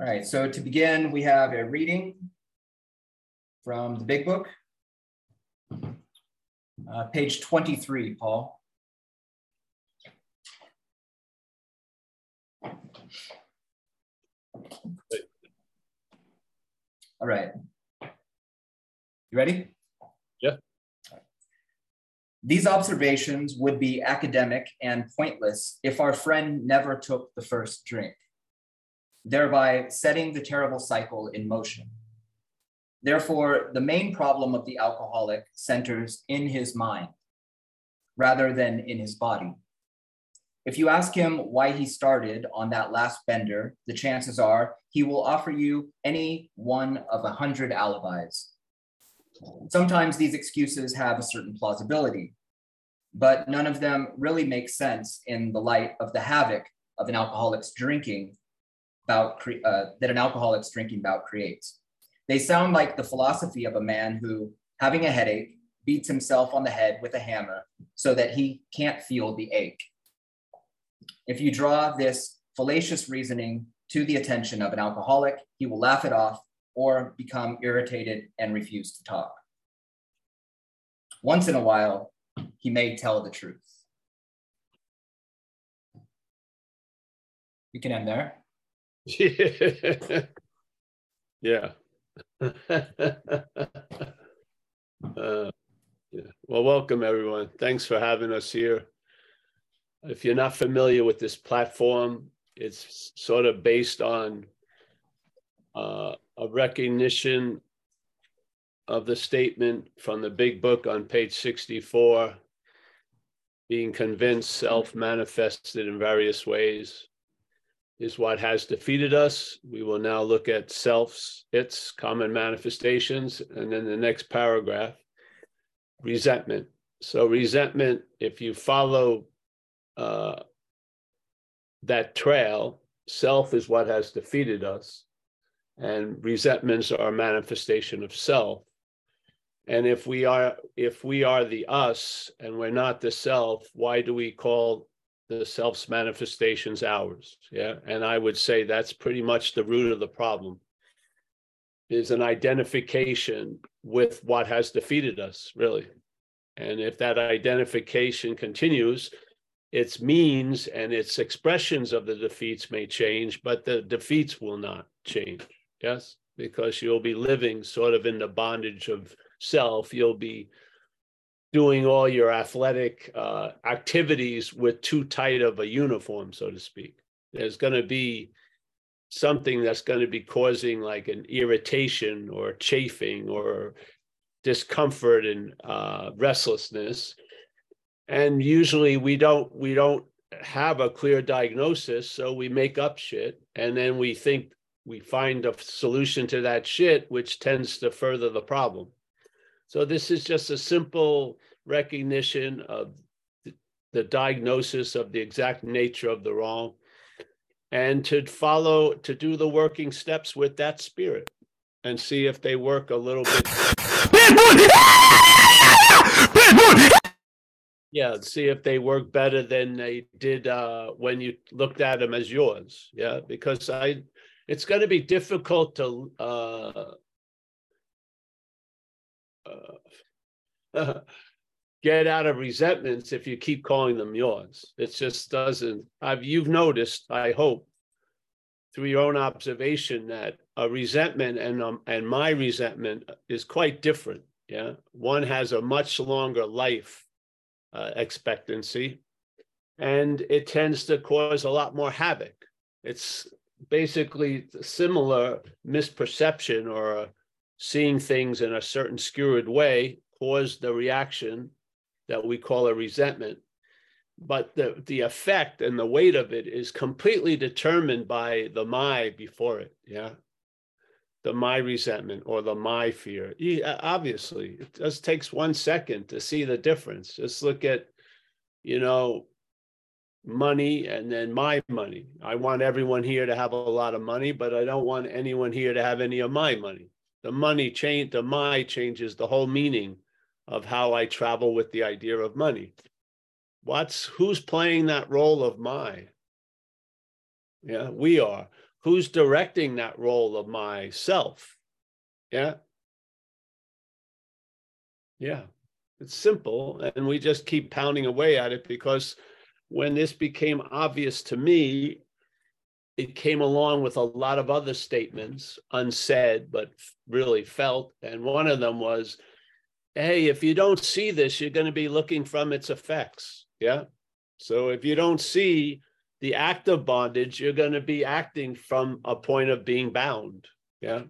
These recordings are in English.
All right, so to begin, we have a reading from the big book, uh, page 23, Paul. All right. You ready? Yeah. These observations would be academic and pointless if our friend never took the first drink, thereby setting the terrible cycle in motion. Therefore, the main problem of the alcoholic centers in his mind rather than in his body. If you ask him why he started on that last bender, the chances are he will offer you any one of a hundred alibis. Sometimes these excuses have a certain plausibility, but none of them really make sense in the light of the havoc of an alcoholic's drinking bout uh, that an alcoholic's drinking bout creates. They sound like the philosophy of a man who, having a headache, beats himself on the head with a hammer so that he can't feel the ache. If you draw this fallacious reasoning to the attention of an alcoholic, he will laugh it off or become irritated and refuse to talk. Once in a while, he may tell the truth. You can end there. yeah. uh, yeah. Well, welcome everyone. Thanks for having us here. If you're not familiar with this platform, it's sort of based on uh, a recognition of the statement from the big book on page 64 being convinced self manifested in various ways is what has defeated us. We will now look at self's, its common manifestations. And then the next paragraph, resentment. So, resentment, if you follow uh, that trail, self is what has defeated us, and resentments are a manifestation of self. And if we are if we are the us and we're not the self, why do we call the self's manifestations ours. Yeah. And I would say that's pretty much the root of the problem is an identification with what has defeated us, really. And if that identification continues, its means and its expressions of the defeats may change, but the defeats will not change. Yes, because you'll be living sort of in the bondage of self. You'll be doing all your athletic uh, activities with too tight of a uniform, so to speak. There's going to be something that's going to be causing like an irritation or chafing or discomfort and uh, restlessness. And usually we don't we don't have a clear diagnosis, so we make up shit, and then we think we find a solution to that shit, which tends to further the problem. So this is just a simple recognition of the diagnosis of the exact nature of the wrong. And to follow to do the working steps with that spirit and see if they work a little bit. Yeah see if they work better than they did uh, when you looked at them as yours. Yeah because i it's going to be difficult to uh, get out of resentments if you keep calling them yours. It just doesn't. I've you've noticed, I hope, through your own observation that a resentment and um, and my resentment is quite different. Yeah, one has a much longer life uh, expectancy, and it tends to cause a lot more havoc. It's basically similar misperception or seeing things in a certain skewed way caused the reaction that we call a resentment. But the, the effect and the weight of it is completely determined by the my before it. Yeah. The my resentment or the my fear. Obviously, it just takes one second to see the difference. Just look at, you know, money and then my money. I want everyone here to have a lot of money, but I don't want anyone here to have any of my money the money change the my changes the whole meaning of how I travel with the idea of money. What's who's playing that role of my? Yeah, we are. who's directing that role of myself? Yeah. Yeah. It's simple. And we just keep pounding away at it because when this became obvious to me, it came along with a lot of other statements, unsaid, but really felt. And one of them was, hey, if you don't see this, you're going to be looking from its effects. Yeah. So if you don't see the act of bondage, you're going to be acting from a point of being bound. Yeah.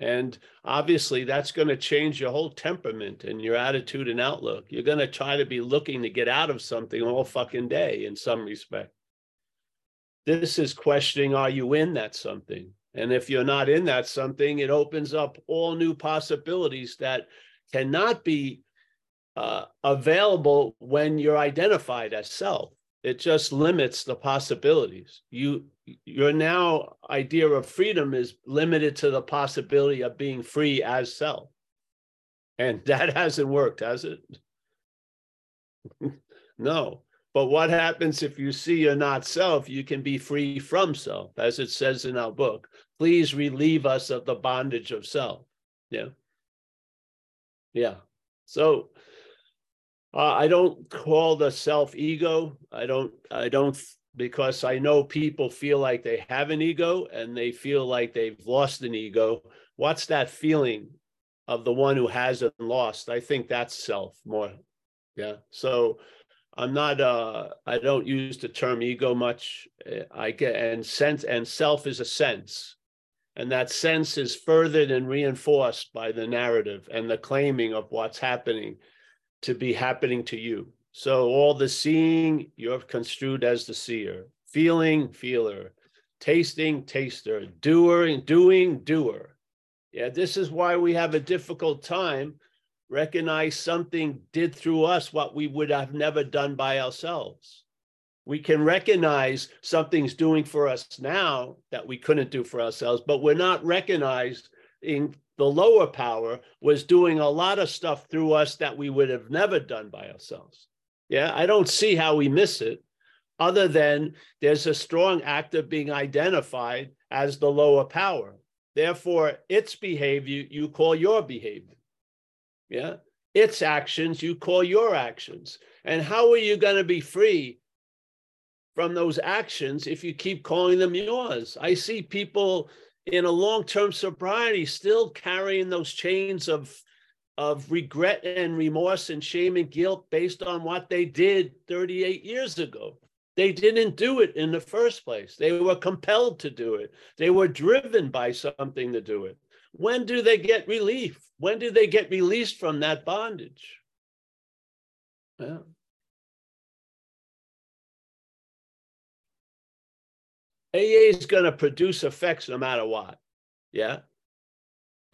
And obviously, that's going to change your whole temperament and your attitude and outlook. You're going to try to be looking to get out of something all fucking day in some respect. This is questioning are you in that something? And if you're not in that something, it opens up all new possibilities that cannot be uh, available when you're identified as self. It just limits the possibilities. You your now idea of freedom is limited to the possibility of being free as self. And that hasn't worked, has it? no. But what happens if you see you're not self? You can be free from self, as it says in our book. Please relieve us of the bondage of self. Yeah. Yeah. So uh, I don't call the self ego. I don't. I don't because I know people feel like they have an ego and they feel like they've lost an ego. What's that feeling of the one who hasn't lost? I think that's self more. Yeah. So I'm not. Uh, I don't use the term ego much. I get and sense and self is a sense, and that sense is furthered and reinforced by the narrative and the claiming of what's happening to be happening to you. So all the seeing, you're construed as the seer, feeling, feeler, tasting, taster, doer, doing, doer. Yeah, this is why we have a difficult time recognize something did through us what we would have never done by ourselves. We can recognize something's doing for us now that we couldn't do for ourselves, but we're not recognizing the lower power was doing a lot of stuff through us that we would have never done by ourselves. Yeah, I don't see how we miss it other than there's a strong act of being identified as the lower power. Therefore, its behavior you call your behavior. Yeah, its actions you call your actions. And how are you going to be free from those actions if you keep calling them yours? I see people in a long term sobriety still carrying those chains of of regret and remorse and shame and guilt based on what they did 38 years ago. They didn't do it in the first place. They were compelled to do it. They were driven by something to do it. When do they get relief? When do they get released from that bondage? Yeah. AA is going to produce effects no matter what. Yeah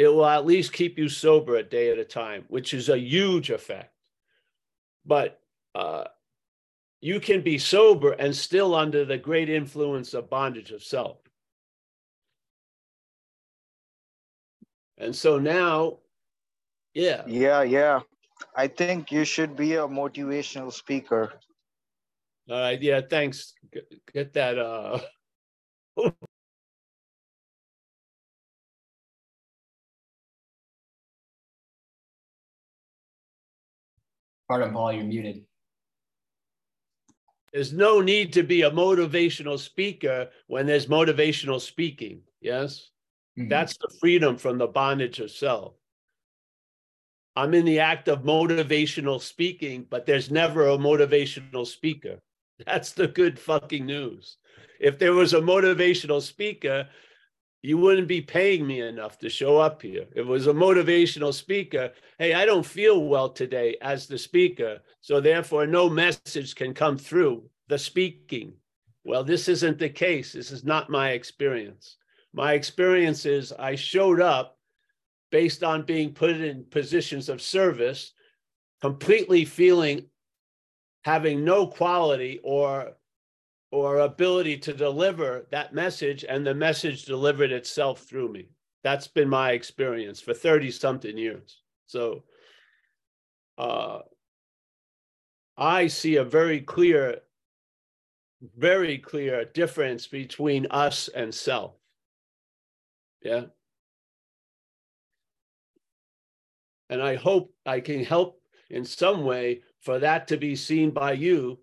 it will at least keep you sober a day at a time, which is a huge effect. But uh, you can be sober and still under the great influence of bondage of self. And so now, yeah. Yeah, yeah. I think you should be a motivational speaker. All right. Yeah. Thanks. Get that. Uh, Pardon, Paul, you're muted. There's no need to be a motivational speaker when there's motivational speaking. Yes. Mm-hmm. That's the freedom from the bondage of self. I'm in the act of motivational speaking, but there's never a motivational speaker. That's the good fucking news. If there was a motivational speaker, you wouldn't be paying me enough to show up here. It was a motivational speaker. Hey, I don't feel well today as the speaker. So therefore, no message can come through the speaking. Well, this isn't the case. This is not my experience. My experience is I showed up based on being put in positions of service, completely feeling having no quality or or ability to deliver that message and the message delivered itself through me. That's been my experience for 30 something years. So uh, I see a very clear, very clear difference between us and self. Yeah. And I hope I can help in some way for that to be seen by you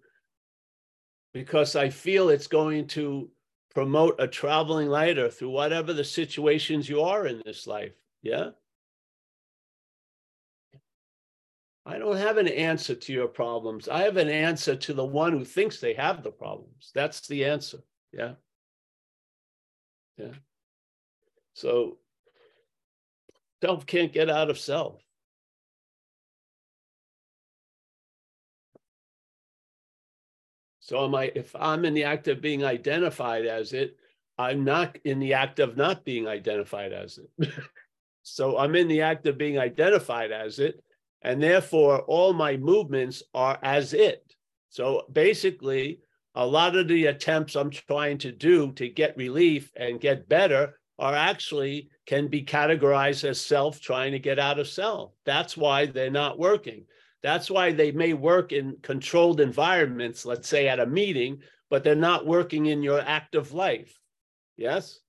because I feel it's going to promote a traveling lighter through whatever the situations you are in this life. Yeah. I don't have an answer to your problems. I have an answer to the one who thinks they have the problems. That's the answer. Yeah. Yeah. So self can't get out of self. So am I if I'm in the act of being identified as it, I'm not in the act of not being identified as it. so I'm in the act of being identified as it, and therefore all my movements are as it. So basically, a lot of the attempts I'm trying to do to get relief and get better are actually can be categorized as self trying to get out of self. That's why they're not working. That's why they may work in controlled environments, let's say at a meeting, but they're not working in your active life. Yes?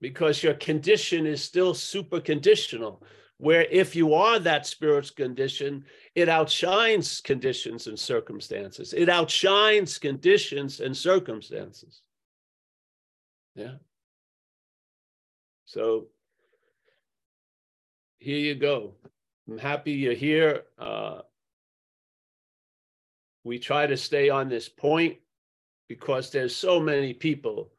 Because your condition is still super conditional, where if you are that spirit's condition, it outshines conditions and circumstances. It outshines conditions and circumstances. Yeah. So here you go. I'm happy you're here. Uh, we try to stay on this point because there's so many people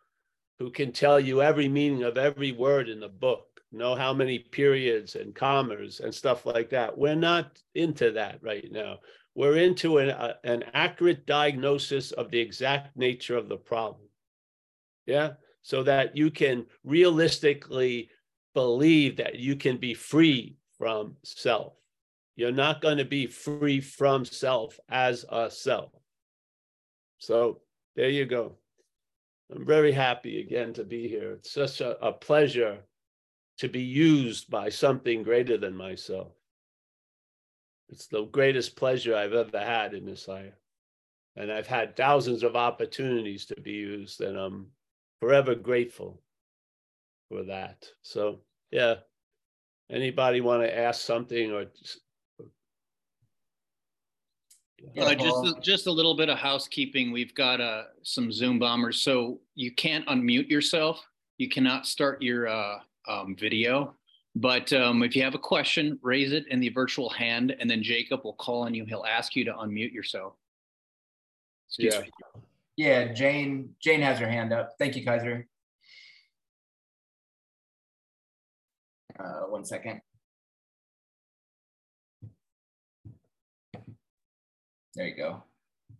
who can tell you every meaning of every word in the book, know how many periods and commas and stuff like that. We're not into that right now. We're into an, uh, an accurate diagnosis of the exact nature of the problem. Yeah. So that you can realistically believe that you can be free from self. You're not going to be free from self as a self. So there you go. I'm very happy again to be here. It's such a, a pleasure to be used by something greater than myself. It's the greatest pleasure I've ever had in this life. And I've had thousands of opportunities to be used, and I'm forever grateful for that. So, yeah, Anybody want to ask something or? Uh, just a, just a little bit of housekeeping. We've got uh, some Zoom bombers, so you can't unmute yourself. You cannot start your uh, um, video. But um, if you have a question, raise it in the virtual hand, and then Jacob will call on you. He'll ask you to unmute yourself. Excuse yeah. me. Yeah, Jane. Jane has her hand up. Thank you, Kaiser. Uh, one second. There you go.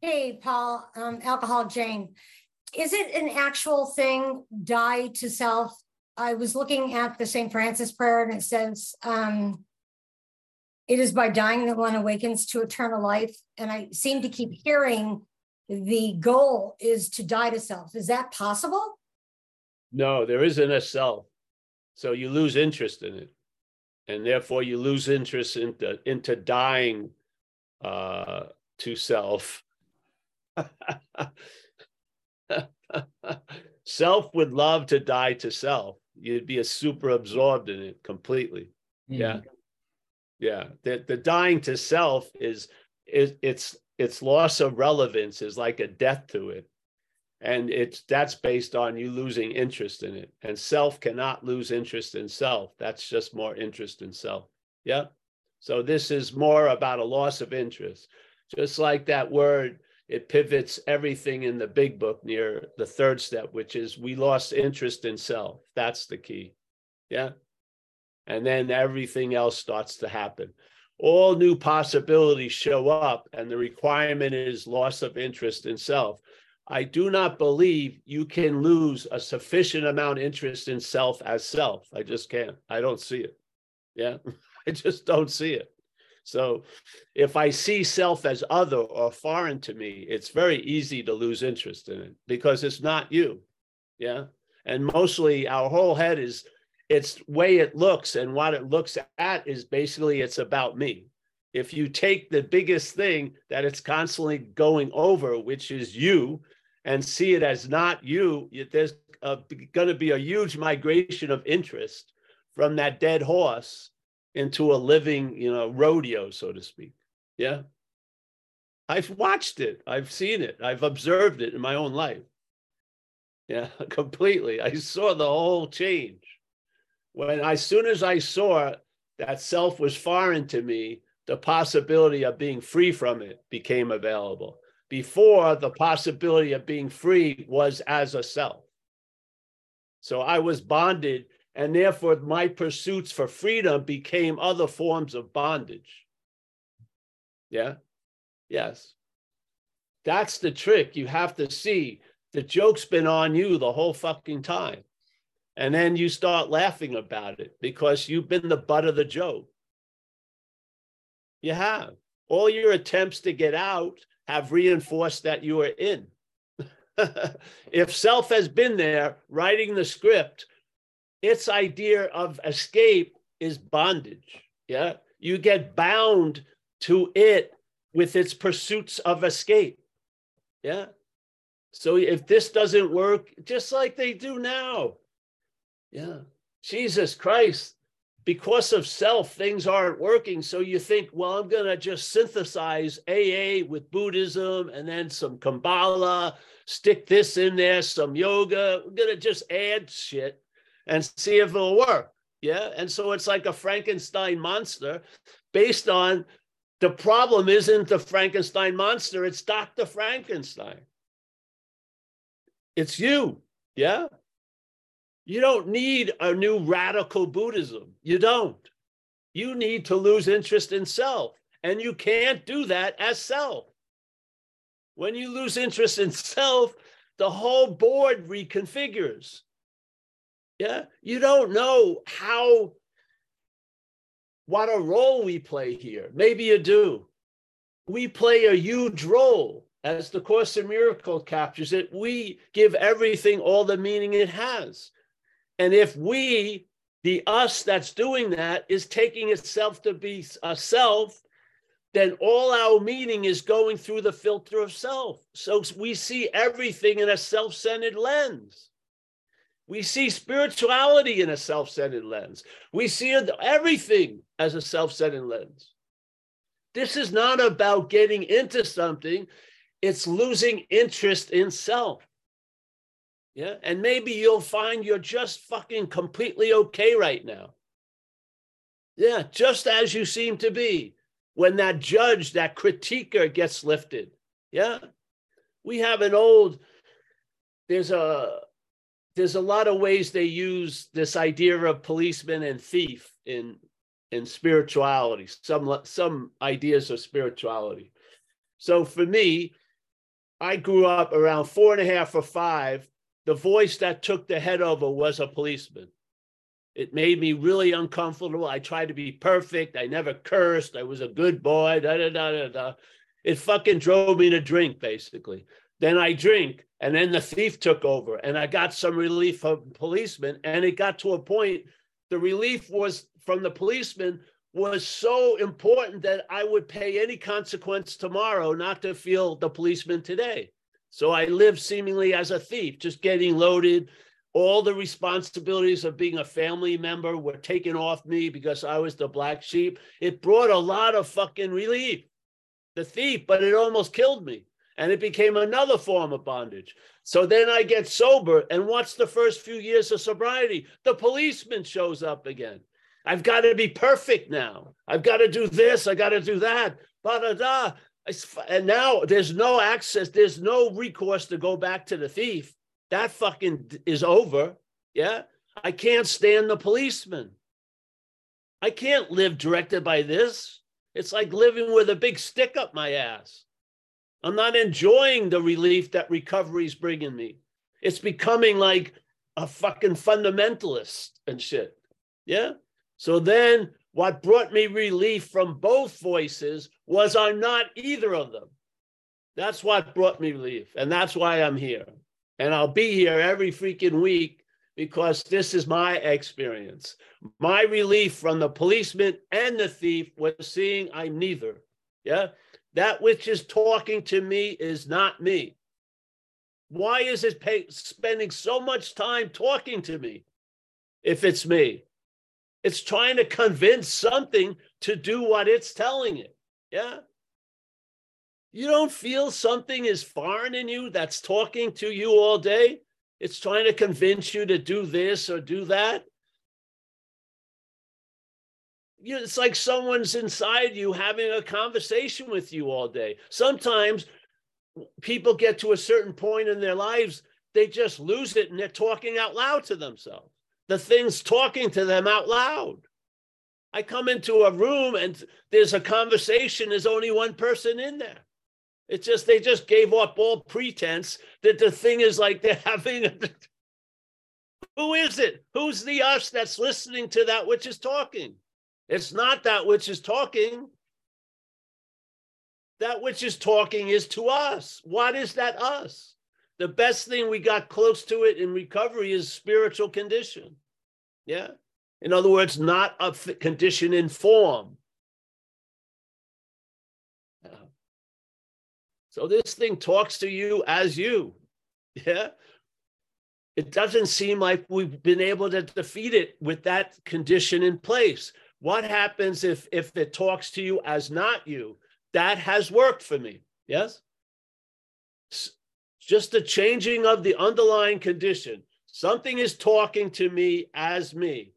Hey, Paul, um, Alcohol Jane. Is it an actual thing, die to self? I was looking at the St. Francis prayer and it says, um, it is by dying that one awakens to eternal life. And I seem to keep hearing the goal is to die to self. Is that possible? No, there isn't a self. So you lose interest in it. And therefore you lose interest into, into dying uh, to self. self would love to die to self. You'd be a super absorbed in it completely. Mm. Yeah. Yeah. The, the dying to self is, is it's its loss of relevance is like a death to it and it's that's based on you losing interest in it. And self cannot lose interest in self. That's just more interest in self. Yeah so this is more about a loss of interest. Just like that word it pivots everything in the big book near the third step which is we lost interest in self. That's the key. Yeah. And then everything else starts to happen. All new possibilities show up and the requirement is loss of interest in self I do not believe you can lose a sufficient amount of interest in self as self. I just can't. I don't see it. Yeah, I just don't see it. So if I see self as other or foreign to me, it's very easy to lose interest in it because it's not you. Yeah. And mostly our whole head is its way it looks and what it looks at is basically it's about me. If you take the biggest thing that it's constantly going over, which is you, and see it as not you, there's going to be a huge migration of interest from that dead horse into a living, you know, rodeo, so to speak. Yeah. I've watched it. I've seen it. I've observed it in my own life. Yeah, completely. I saw the whole change. When as soon as I saw that self was foreign to me, the possibility of being free from it became available. Before, the possibility of being free was as a self. So I was bonded, and therefore my pursuits for freedom became other forms of bondage. Yeah. Yes. That's the trick. You have to see the joke's been on you the whole fucking time. And then you start laughing about it because you've been the butt of the joke. You have. All your attempts to get out have reinforced that you are in. if self has been there writing the script, its idea of escape is bondage. Yeah. You get bound to it with its pursuits of escape. Yeah. So if this doesn't work, just like they do now, yeah, Jesus Christ, because of self, things aren't working. So you think, well, I'm going to just synthesize AA with Buddhism and then some Kabbalah, stick this in there, some yoga. We're going to just add shit and see if it'll work. Yeah. And so it's like a Frankenstein monster based on the problem isn't the Frankenstein monster, it's Dr. Frankenstein. It's you. Yeah. You don't need a new radical Buddhism. You don't. You need to lose interest in self. And you can't do that as self. When you lose interest in self, the whole board reconfigures. Yeah. You don't know how what a role we play here. Maybe you do. We play a huge role. As the Course in Miracle captures it, we give everything all the meaning it has. And if we, the us that's doing that, is taking itself to be a self, then all our meaning is going through the filter of self. So we see everything in a self centered lens. We see spirituality in a self centered lens. We see everything as a self centered lens. This is not about getting into something, it's losing interest in self. Yeah. And maybe you'll find you're just fucking completely okay right now. Yeah. Just as you seem to be when that judge, that critiquer gets lifted. Yeah. We have an old, there's a, there's a lot of ways they use this idea of policeman and thief in in spirituality some some ideas of spirituality so for me i grew up around four and a half or five the voice that took the head over was a policeman it made me really uncomfortable i tried to be perfect i never cursed i was a good boy da, da, da, da, da. it fucking drove me to drink basically then i drink and then the thief took over, and I got some relief from policemen. And it got to a point, the relief was from the policeman was so important that I would pay any consequence tomorrow not to feel the policeman today. So I lived seemingly as a thief, just getting loaded. All the responsibilities of being a family member were taken off me because I was the black sheep. It brought a lot of fucking relief, the thief, but it almost killed me and it became another form of bondage. So then I get sober, and what's the first few years of sobriety? The policeman shows up again. I've got to be perfect now. I've got to do this. I got to do that. Ba da da. And now there's no access. There's no recourse to go back to the thief. That fucking is over. Yeah. I can't stand the policeman. I can't live directed by this. It's like living with a big stick up my ass. I'm not enjoying the relief that recovery is bringing me. It's becoming like a fucking fundamentalist and shit. Yeah. So then what brought me relief from both voices was I'm not either of them. That's what brought me relief. And that's why I'm here. And I'll be here every freaking week because this is my experience. My relief from the policeman and the thief was seeing I'm neither. Yeah. That which is talking to me is not me. Why is it pay, spending so much time talking to me if it's me? It's trying to convince something to do what it's telling it. Yeah. You don't feel something is foreign in you that's talking to you all day? It's trying to convince you to do this or do that. You, it's like someone's inside you having a conversation with you all day. Sometimes people get to a certain point in their lives, they just lose it and they're talking out loud to themselves. The thing's talking to them out loud. I come into a room and there's a conversation, there's only one person in there. It's just they just gave up all pretense that the thing is like they're having. A, who is it? Who's the us that's listening to that which is talking? It's not that which is talking. That which is talking is to us. What is that us? The best thing we got close to it in recovery is spiritual condition. Yeah. In other words, not a condition in form. Uh-huh. So this thing talks to you as you. Yeah. It doesn't seem like we've been able to defeat it with that condition in place. What happens if if it talks to you as not you? That has worked for me. Yes. Just the changing of the underlying condition. Something is talking to me as me.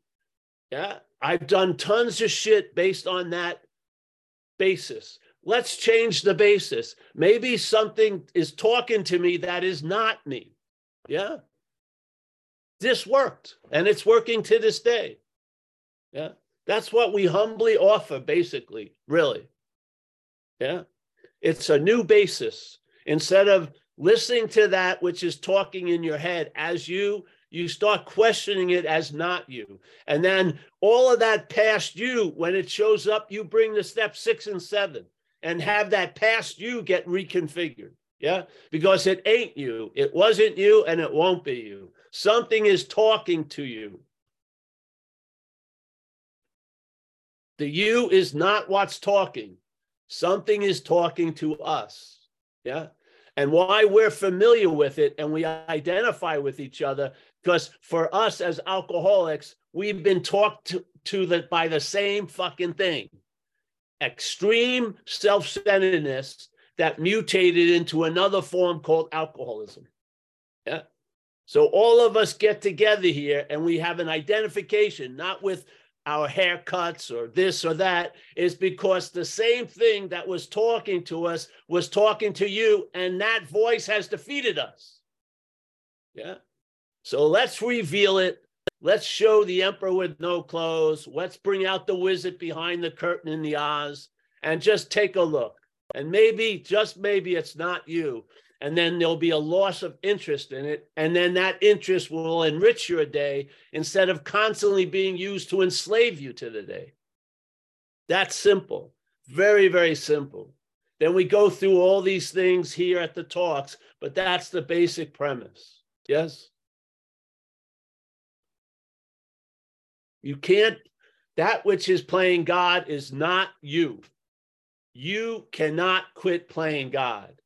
Yeah. I've done tons of shit based on that basis. Let's change the basis. Maybe something is talking to me that is not me. Yeah. This worked and it's working to this day. Yeah. That's what we humbly offer, basically, really. Yeah. It's a new basis. Instead of listening to that which is talking in your head as you, you start questioning it as not you. And then all of that past you, when it shows up, you bring the step six and seven and have that past you get reconfigured. Yeah, because it ain't you, it wasn't you, and it won't be you. Something is talking to you. The you is not what's talking, something is talking to us. Yeah. And why we're familiar with it and we identify with each other, because for us as alcoholics, we've been talked to, to the, by the same fucking thing extreme self centeredness that mutated into another form called alcoholism. Yeah. So all of us get together here and we have an identification, not with our haircuts or this or that, is because the same thing that was talking to us was talking to you, and that voice has defeated us. Yeah. So let's reveal it Let's show the emperor with no clothes. Let's bring out the wizard behind the curtain in the Oz and just take a look. And maybe, just maybe, it's not you. And then there'll be a loss of interest in it. And then that interest will enrich your day instead of constantly being used to enslave you to the day. That's simple. Very, very simple. Then we go through all these things here at the talks, but that's the basic premise. Yes? You can't, that which is playing God is not you. You cannot quit playing God.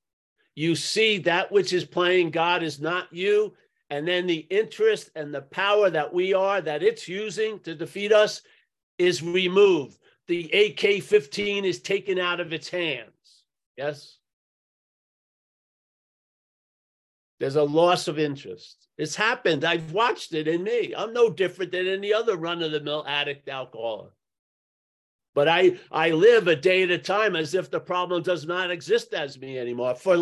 You see that which is playing God is not you. And then the interest and the power that we are, that it's using to defeat us, is removed. The AK 15 is taken out of its hands. Yes? There's a loss of interest. It's happened. I've watched it in me. I'm no different than any other run of the mill addict alcoholic. But I, I live a day at a time as if the problem does not exist as me anymore for a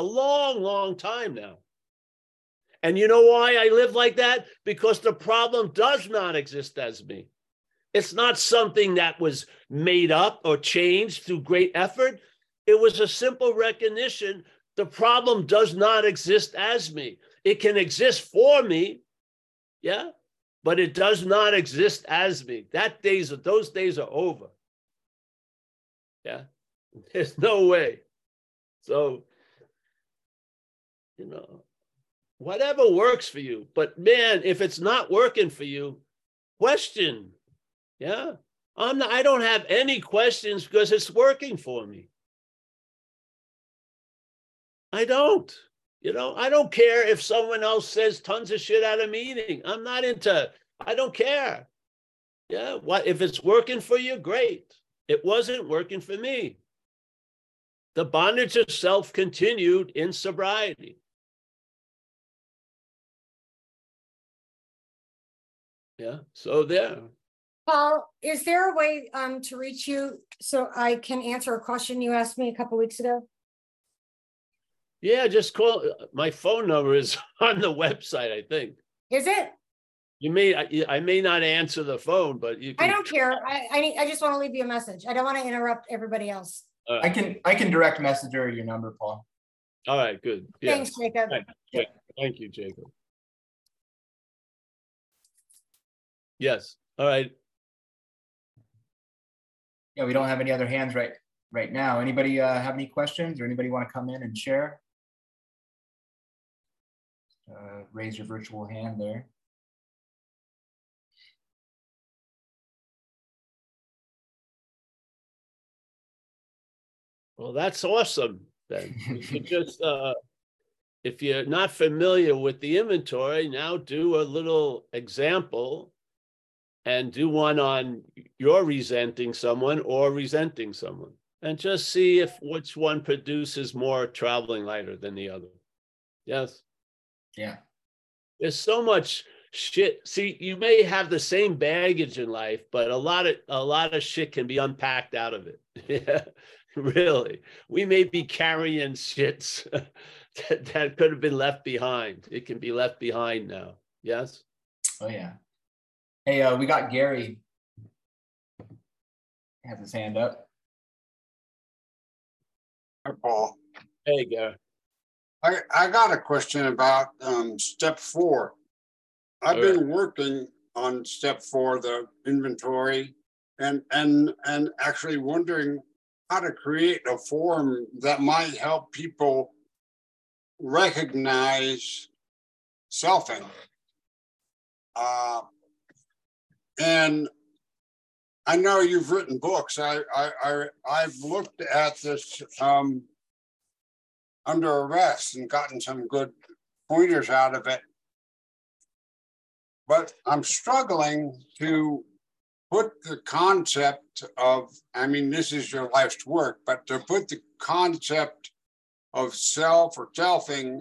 long, long time now. And you know why I live like that? Because the problem does not exist as me. It's not something that was made up or changed through great effort. It was a simple recognition the problem does not exist as me. It can exist for me, yeah, but it does not exist as me. That days, those days are over. Yeah, there's no way. So, you know, whatever works for you. But man, if it's not working for you, question. Yeah, I'm not, I don't have any questions because it's working for me. I don't. You know, I don't care if someone else says tons of shit at a meeting. I'm not into, I don't care. Yeah, what if it's working for you? Great. It wasn't working for me. The bondage of self continued in sobriety. Yeah, so there. Paul, is there a way um, to reach you so I can answer a question you asked me a couple weeks ago? Yeah, just call. My phone number is on the website, I think. Is it? You may, I, I may not answer the phone, but you I don't care. I, I, need- I just want to leave you a message. I don't want to interrupt everybody else. Uh, I can I can direct message her your number, Paul. All right, good. Yeah, Thanks, Jacob. Right. thank you, Jacob. Yes, all right. Yeah, we don't have any other hands right right now. Anybody uh, have any questions or anybody want to come in and share? Uh, raise your virtual hand there. Well, that's awesome. Then you just, uh, if you're not familiar with the inventory, now do a little example and do one on you're resenting someone or resenting someone and just see if which one produces more traveling lighter than the other. Yes. Yeah. There's so much shit. See, you may have the same baggage in life, but a lot of a lot of shit can be unpacked out of it. Yeah, really. We may be carrying shits that, that could have been left behind. It can be left behind now. Yes. Oh yeah. Hey, uh, we got Gary. Has his hand up. Hi, Paul. Hey, Gary. I, I got a question about um, step four. I've been working on step four, the inventory, and and and actually wondering how to create a form that might help people recognize selfing. Uh, and I know you've written books. I I, I I've looked at this um, under arrest and gotten some good pointers out of it. But I'm struggling to put the concept of, I mean, this is your life's work, but to put the concept of self or selfing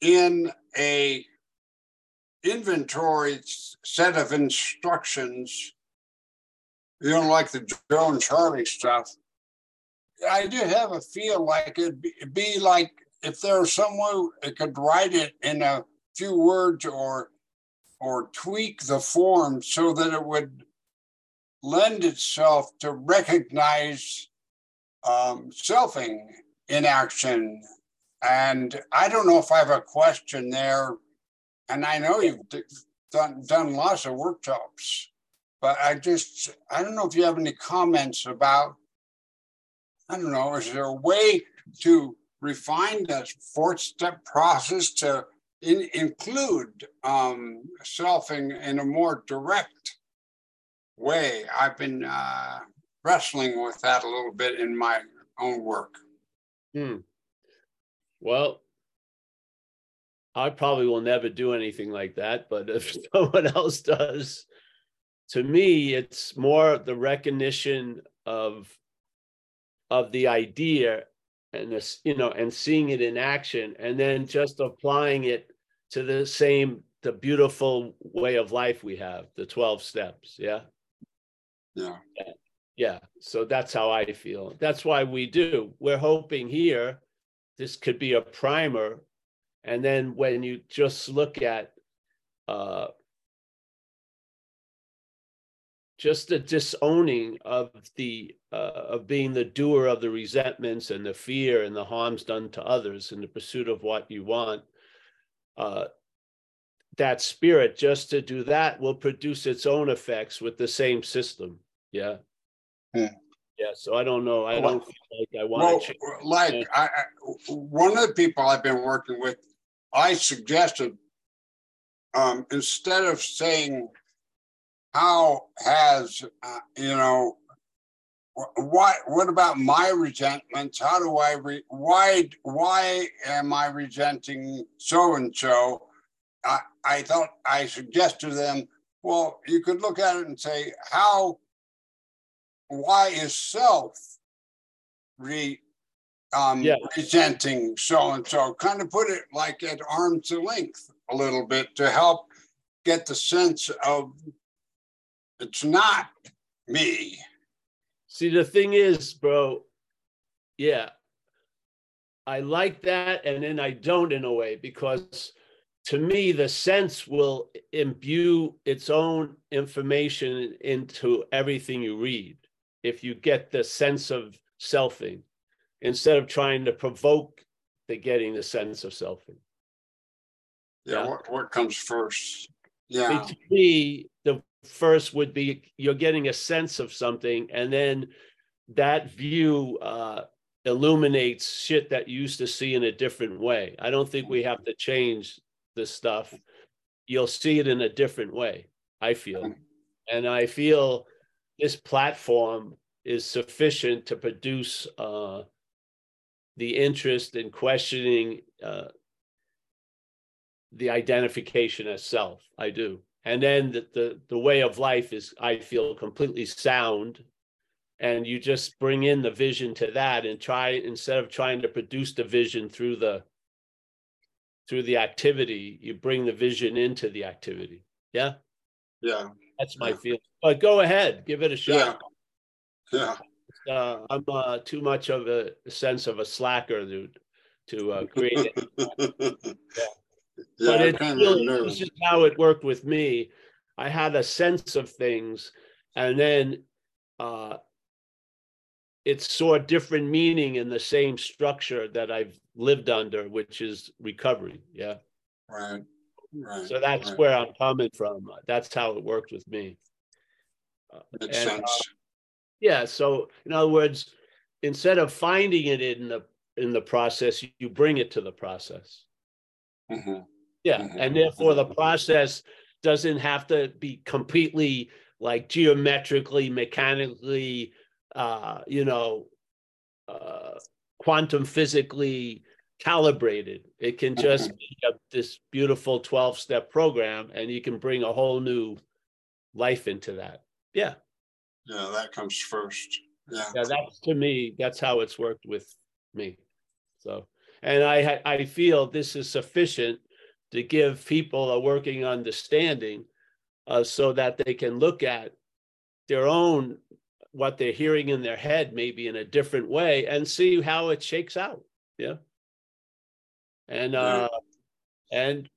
in a inventory set of instructions, you know, like the Joe and Charlie stuff. I do have a feel like it'd be, it'd be like if there was someone that could write it in a few words or or tweak the form so that it would lend itself to recognize um, selfing in action. And I don't know if I have a question there. And I know you've done done lots of workshops, but I just I don't know if you have any comments about I don't know, is there a way to refine the fourth step process to in, include um, selfing in a more direct way? I've been uh, wrestling with that a little bit in my own work. Hmm. Well, I probably will never do anything like that, but if someone else does, to me, it's more the recognition of of the idea and this, you know, and seeing it in action, and then just applying it to the same, the beautiful way of life we have, the 12 steps. Yeah. Yeah. Yeah, so that's how I feel. That's why we do. We're hoping here, this could be a primer. And then when you just look at uh just the disowning of the uh of being the doer of the resentments and the fear and the harms done to others in the pursuit of what you want. Uh that spirit, just to do that will produce its own effects with the same system. Yeah. Hmm. Yeah, so I don't know. I Well- don't feel like I Well, want to change. like I, I, one of the people I've been working with, I suggested um, instead of saying how has uh, you know why what about my resentments? How do i re, why why am i resenting so and so i i thought i suggested to them well you could look at it and say how why is self re um Yeah. resenting so and so kind of put it like at arm's length a little bit to help get the sense of it's not me See, the thing is, bro, yeah, I like that, and then I don't in a way because to me, the sense will imbue its own information into everything you read. If you get the sense of selfing instead of trying to provoke the getting the sense of selfing. Yeah, Yeah. What, what comes first? Yeah, to me, the first would be you're getting a sense of something, and then that view uh, illuminates shit that you used to see in a different way. I don't think we have to change this stuff. You'll see it in a different way. I feel, and I feel this platform is sufficient to produce uh, the interest in questioning uh, the identification as self. I do. And then the, the, the way of life is, I feel, completely sound. And you just bring in the vision to that and try, instead of trying to produce the vision through the through the activity, you bring the vision into the activity. Yeah, yeah, that's my Yeah. feeling. But go ahead, give it a yeah, shot. yeah. Uh, I'm uh, too much of a sense of a slacker to to uh, create it. Yeah, but I it really, this is how it worked with me. I had a sense of things, and then uh, it saw different meaning in the same structure that I've lived under, which is recovery. Yeah, Right, right. so that's right. where I'm coming from. That's how it worked with me. Uh, Makes and, uh, sense. yeah, so in other words, instead of finding it in the in the process, you bring it to the process. Mhm. Yeah, Mhm, and therefore the process doesn't have to be completely like geometrically, mechanically, uh, you know, uh, quantum physically calibrated. It can just Mhm. be a, this beautiful 12 step program and you can bring a whole new life into that. Yeah. Yeah, that comes first. Yeah, Yeah, that's to me, that's how it's worked with me. So, and I, I feel this is sufficient to give people a working understanding uh, so that they can look at their own, what they're hearing in their head, maybe in a different way and see how it shakes out. Yeah. And, uh, and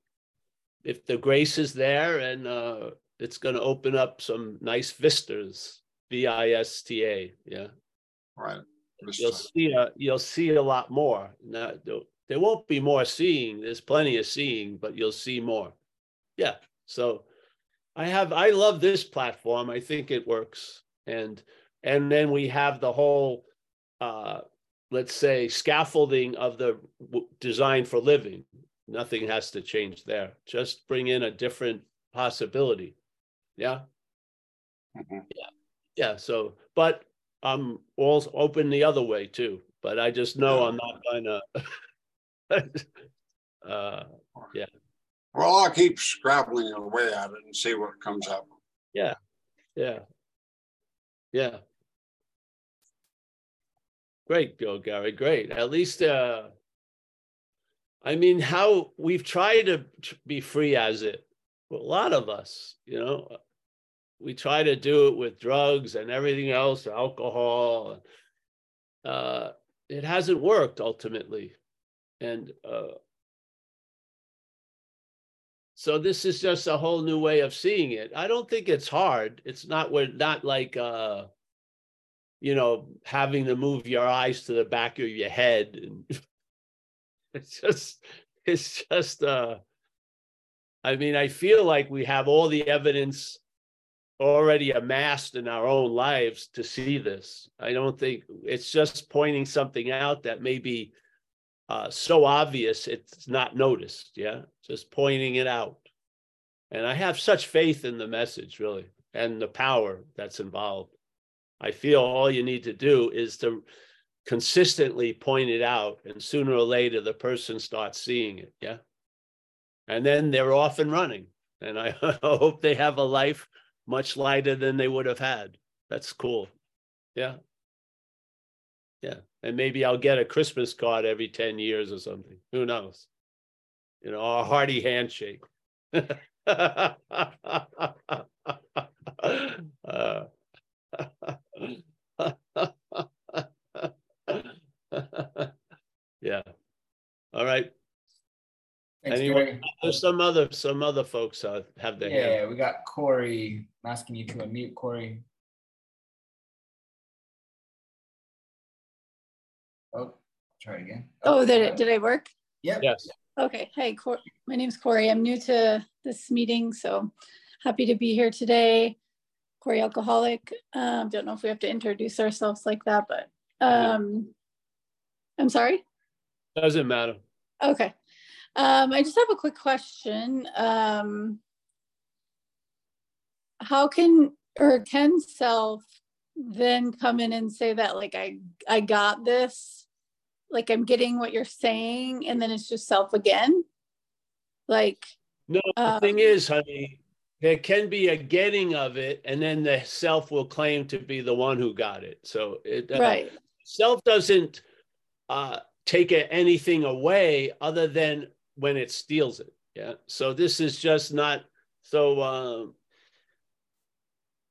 if the grace is there and, uh, it's going to open up some nice vistas, V I S T A. Yeah right. You'll see a you'll see a lot more. Now, there- won't be more seeing. There's plenty of seeing, but you'll see more. Yeah. So I have I love this platform. I think it works. And and then we have the whole uh let's say scaffolding of the design for living. Nothing has to change there. Just bring in a different possibility. Yeah. Mhm. Yeah, so, but I'm also open the other way too, but I just know I'm not gonna. Uh, yeah. Well, I'll keep scrabbling away at it and see what comes up. yeah. Yeah. Yeah. Great, Bill Gary, great. At least, uh, I mean, how we've tried to be free as it, a lot of us, you know, we try to do it with drugs and everything else, alcohol. Uh, it hasn't worked ultimately. And uh, so this is just a whole new way of seeing it. I don't think it's hard. It's not we're not like uh, you know, having to move your eyes to the back of your head and it's just it's just uh I mean, I feel like we have all the evidence already amassed in our own lives to see this. I don't think it's just pointing something out that may be uh, so obvious it's not noticed. Yeah, just pointing it out. And I have such faith in the message, really, and the power that's involved. I feel all you need to do is to consistently point it out, and sooner or later the person starts seeing it. Yeah. And then they're off and running. And I hope they have a life much lighter than they would have had. That's cool. Yeah. Yeah. And maybe I'll get a Christmas card every 10 years or something. Who knows? You know, a hearty handshake. uh, yeah. All right. Thanks, Anyone? Gary. There's some other some other folks uh, have their hand. Yeah, we got Corey. I'm asking you to unmute Corey. Oh, try it again. Oh, did it, did I work? Yep. Yes. Okay, hey, Cor- my name's Corey. I'm new to this meeting, so happy to be here today. Corey Alcoholic. Um, don't know if we have to introduce ourselves like that, but um, I'm sorry. Doesn't matter. Okay. Um, I just have a quick question. Um, how can or can self then come in and say that like I I got this, like I'm getting what you're saying, and then it's just self again? Like No, the Um, thing is, honey, there can be a getting of it, and then the self will claim to be the one who got it. So it uh, right. self doesn't uh, take anything away other than when it steals it. Yeah. So this is just not so. Um,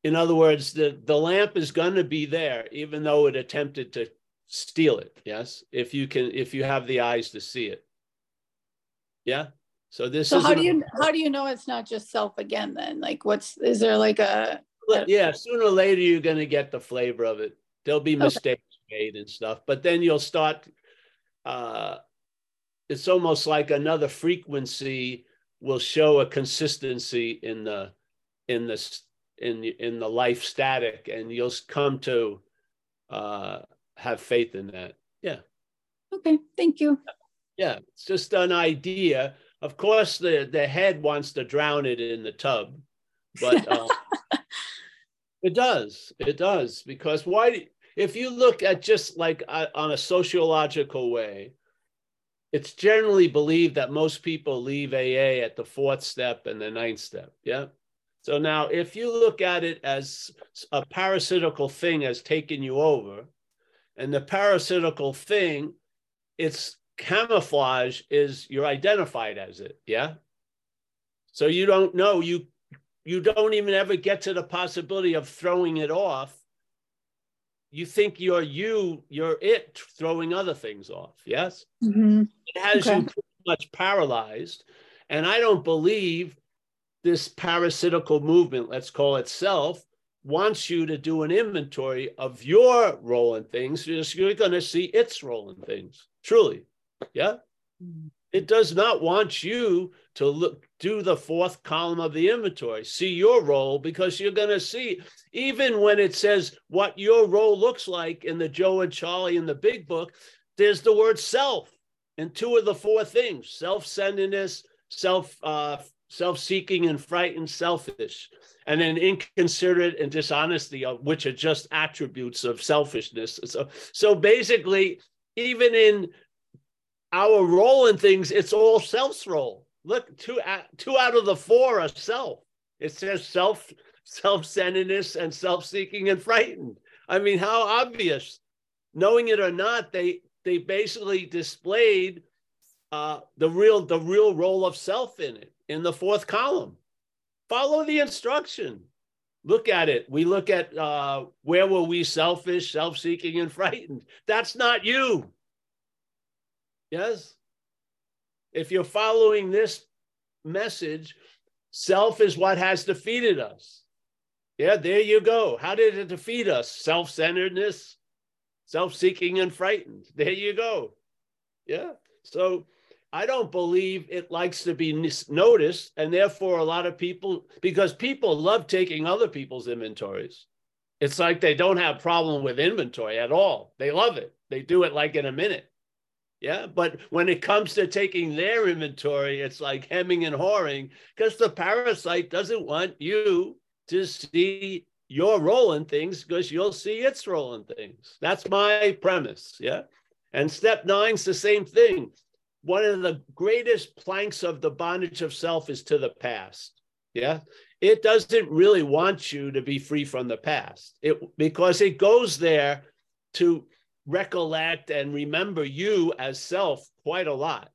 in other words, the the lamp is going to be there, even though it attempted to steal it. Yes, if you can, if you have the eyes to see it. Yeah. So this So how do you how do you know it's not just self again then? Like what's is there like a yeah, sooner or later you're going to get the flavor of it. There'll be Okay. mistakes made and stuff, but then you'll start. Uh, it's almost like another frequency will show a consistency in the in this in the, in the life static, and you'll come to uh, have faith in that. Yeah, okay, thank you. yeah. It's just an idea. Of course, the the head wants to drown it in the tub, but. Uh, It does. It does. Because why, do- if you look at just like uh, on a sociological way, it's generally believed that most people leave AA at the fourth step and the ninth step. Yeah. So now, if you look at it as a parasitical thing has taken you over, and the parasitical thing, its camouflage is you're identified as it. Yeah. So you don't know you you don't even ever get to the possibility of throwing it off. You think you're you, you're it throwing other things off. Yes. Mhm. It has Okay. you pretty much paralyzed. And I don't believe this parasitical movement, let's call it self, wants you to do an inventory of your role in things. Just You're going to see its role in things. Truly. Yeah. It does not want you to look do the fourth column of the inventory, see your role, because you're going to see, even when it says what your role looks like in the Joe and Charlie in the big book, there's the word self in two of the four things self-centeredness, self uh, self-seeking and frightened, selfish, and then inconsiderate and dishonesty, uh, which are just attributes of selfishness. So, so basically, even in our role in things, it's all self's role. Look, two two out of the four are self. It says self, self-centeredness, and self-seeking and frightened. I mean, how obvious? Knowing it or not, they they basically displayed uh, the real the real role of self in it in the fourth column. Follow the instruction. Look at it. We look at uh, where were we selfish, self-seeking, and frightened. That's not you. Yes. If you're following this message, self is what has defeated us. Yeah, there you go. How did it defeat us? Self centeredness, self seeking, and frightened. There you go. Yeah. So I don't believe it likes to be noticed. And therefore, a lot of people, because people love taking other people's inventories. It's like they don't have problem with inventory at all. They love it. They do it like in a minute. Yeah. But when it comes to taking their inventory, it's like hemming and hawing because the parasite doesn't want you to see your role in things because you'll see it's role in things. That's my premise. Yeah. And step nine's the same thing. One of the greatest planks of the bondage of self is to the past. Yeah. It doesn't really want you to be free from the past. It because it goes there to recollect and remember you as self quite a lot.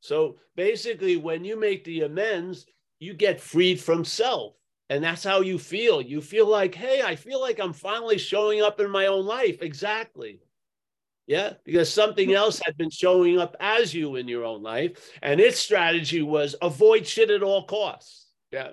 So basically, when you make the amends, you get freed from self. And that's how you feel. You feel like, hey, I feel like I'm finally showing up in my own life. Exactly. Yeah, because something else had been showing up as you in your own life. And its strategy was avoid shit at all costs. Yeah.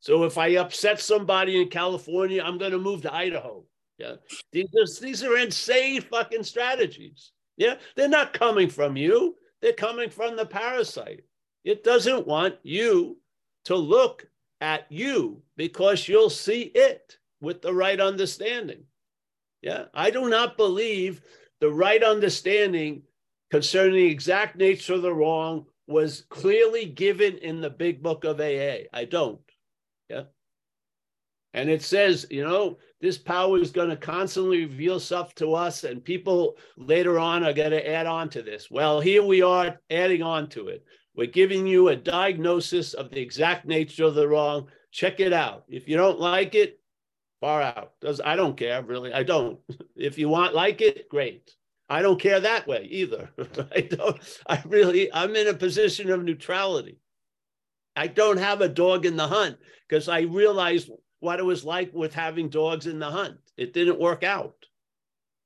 So if I upset somebody in California, I'm going to move to Idaho. Yeah. These are, these are insane fucking strategies. Yeah. They're not coming from you, they're coming from the parasite. It doesn't want you to look at you because you'll see it with the right understanding. Yeah. I do not believe the right understanding concerning the exact nature of the wrong was clearly given in the big book of AA. I don't. Yeah. And it says, you know, this power is going to constantly reveal stuff to us, and people later on are going to add on to this. Well, here we are adding on to it. We're giving you a diagnosis of the exact nature of the wrong. Check it out. If you don't like it, far out. Does I don't care really. I don't. If you want like it, great. I don't care that way either. I don't. I really. I'm in a position of neutrality. I don't have a dog in the hunt because I realized what it was like with having dogs in the hunt. It didn't work out.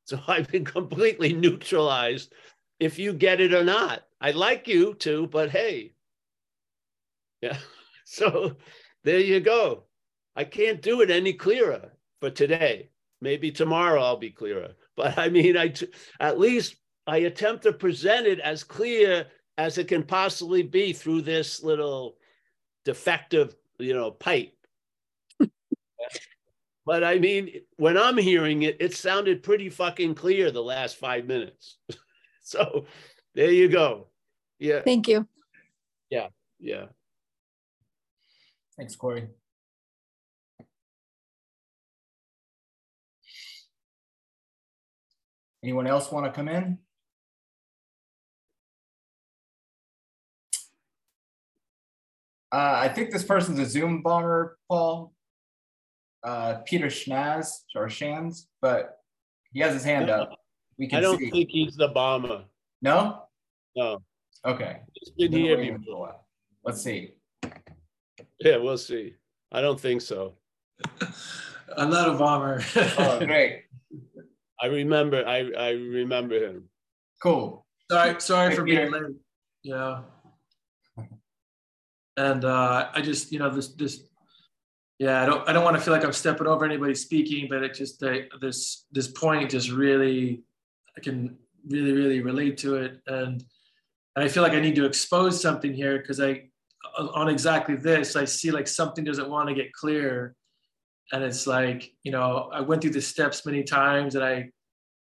So I've been completely neutralized if you get it or not. I'd like you too, but hey. Yeah. So there you go. I can't do it any clearer for today. Maybe tomorrow I'll be clearer. But I mean, I t- at least I attempt to present it as clear as it can possibly be through this little defective, you know, pipe. But I mean, when I'm hearing it, it sounded pretty fucking clear the last five minutes. so there you go. Yeah. Thank you. Yeah. Yeah. Thanks, Corey. Anyone else want to come in? Uh, I think this person's a Zoom bomber, Paul. Uh, Peter Schnaz or Shans, but he has his hand up. We can I don't see. think he's the bomber. No? No. Okay. He's been here before. Let's see. Yeah, we'll see. I don't think so. I'm not a bomber. oh, great. I remember. I I remember him. Cool. Sorry, sorry for being late. Yeah. And uh, I just, you know, this this, yeah, I don't I don't want to feel like I'm stepping over anybody speaking, but it just uh, this this point just really, I can really really relate to it, and and I feel like I need to expose something here because I on exactly this I see like something doesn't want to get clear. And it's like you know i went through the steps many times and i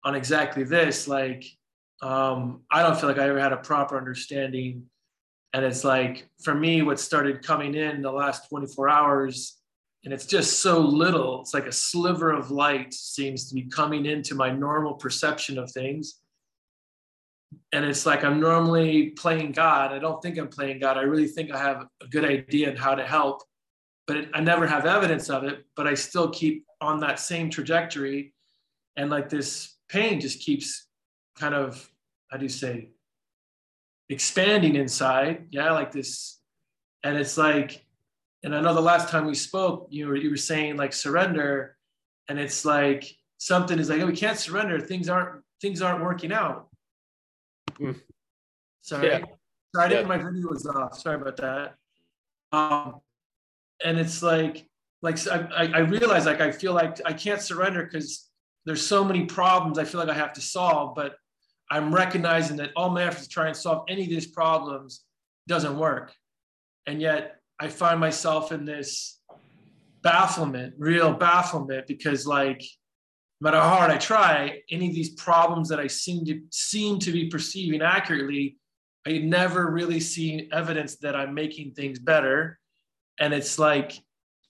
on exactly this like um, i don't feel like i ever had a proper understanding. And it's like for me what started coming in the last 24 hours and it's just so little it's like a sliver of light seems to be coming into my normal perception of things and it's like i'm normally playing god i don't think i'm playing god i really think i have a good idea on how to help but it, I never have evidence of it, but I still keep on that same trajectory. And like this pain just keeps kind of, how do you say, expanding inside. Yeah, like this. And it's like, and I know the last time we spoke, you were, you were saying like surrender. And it's like something is like, oh, we can't surrender. Things aren't, things aren't working out. Mm. Sorry. Yeah. Sorry, I didn't, yeah. my video was off. Sorry about that. Um, and it's like like I, I realize like I feel like I can't surrender because there's so many problems I feel like I have to solve, but I'm recognizing that all my efforts to try and solve any of these problems doesn't work. And yet I find myself in this bafflement, real bafflement, because like no matter how hard I try, any of these problems that I seem to seem to be perceiving accurately, I never really see evidence that I'm making things better and it's like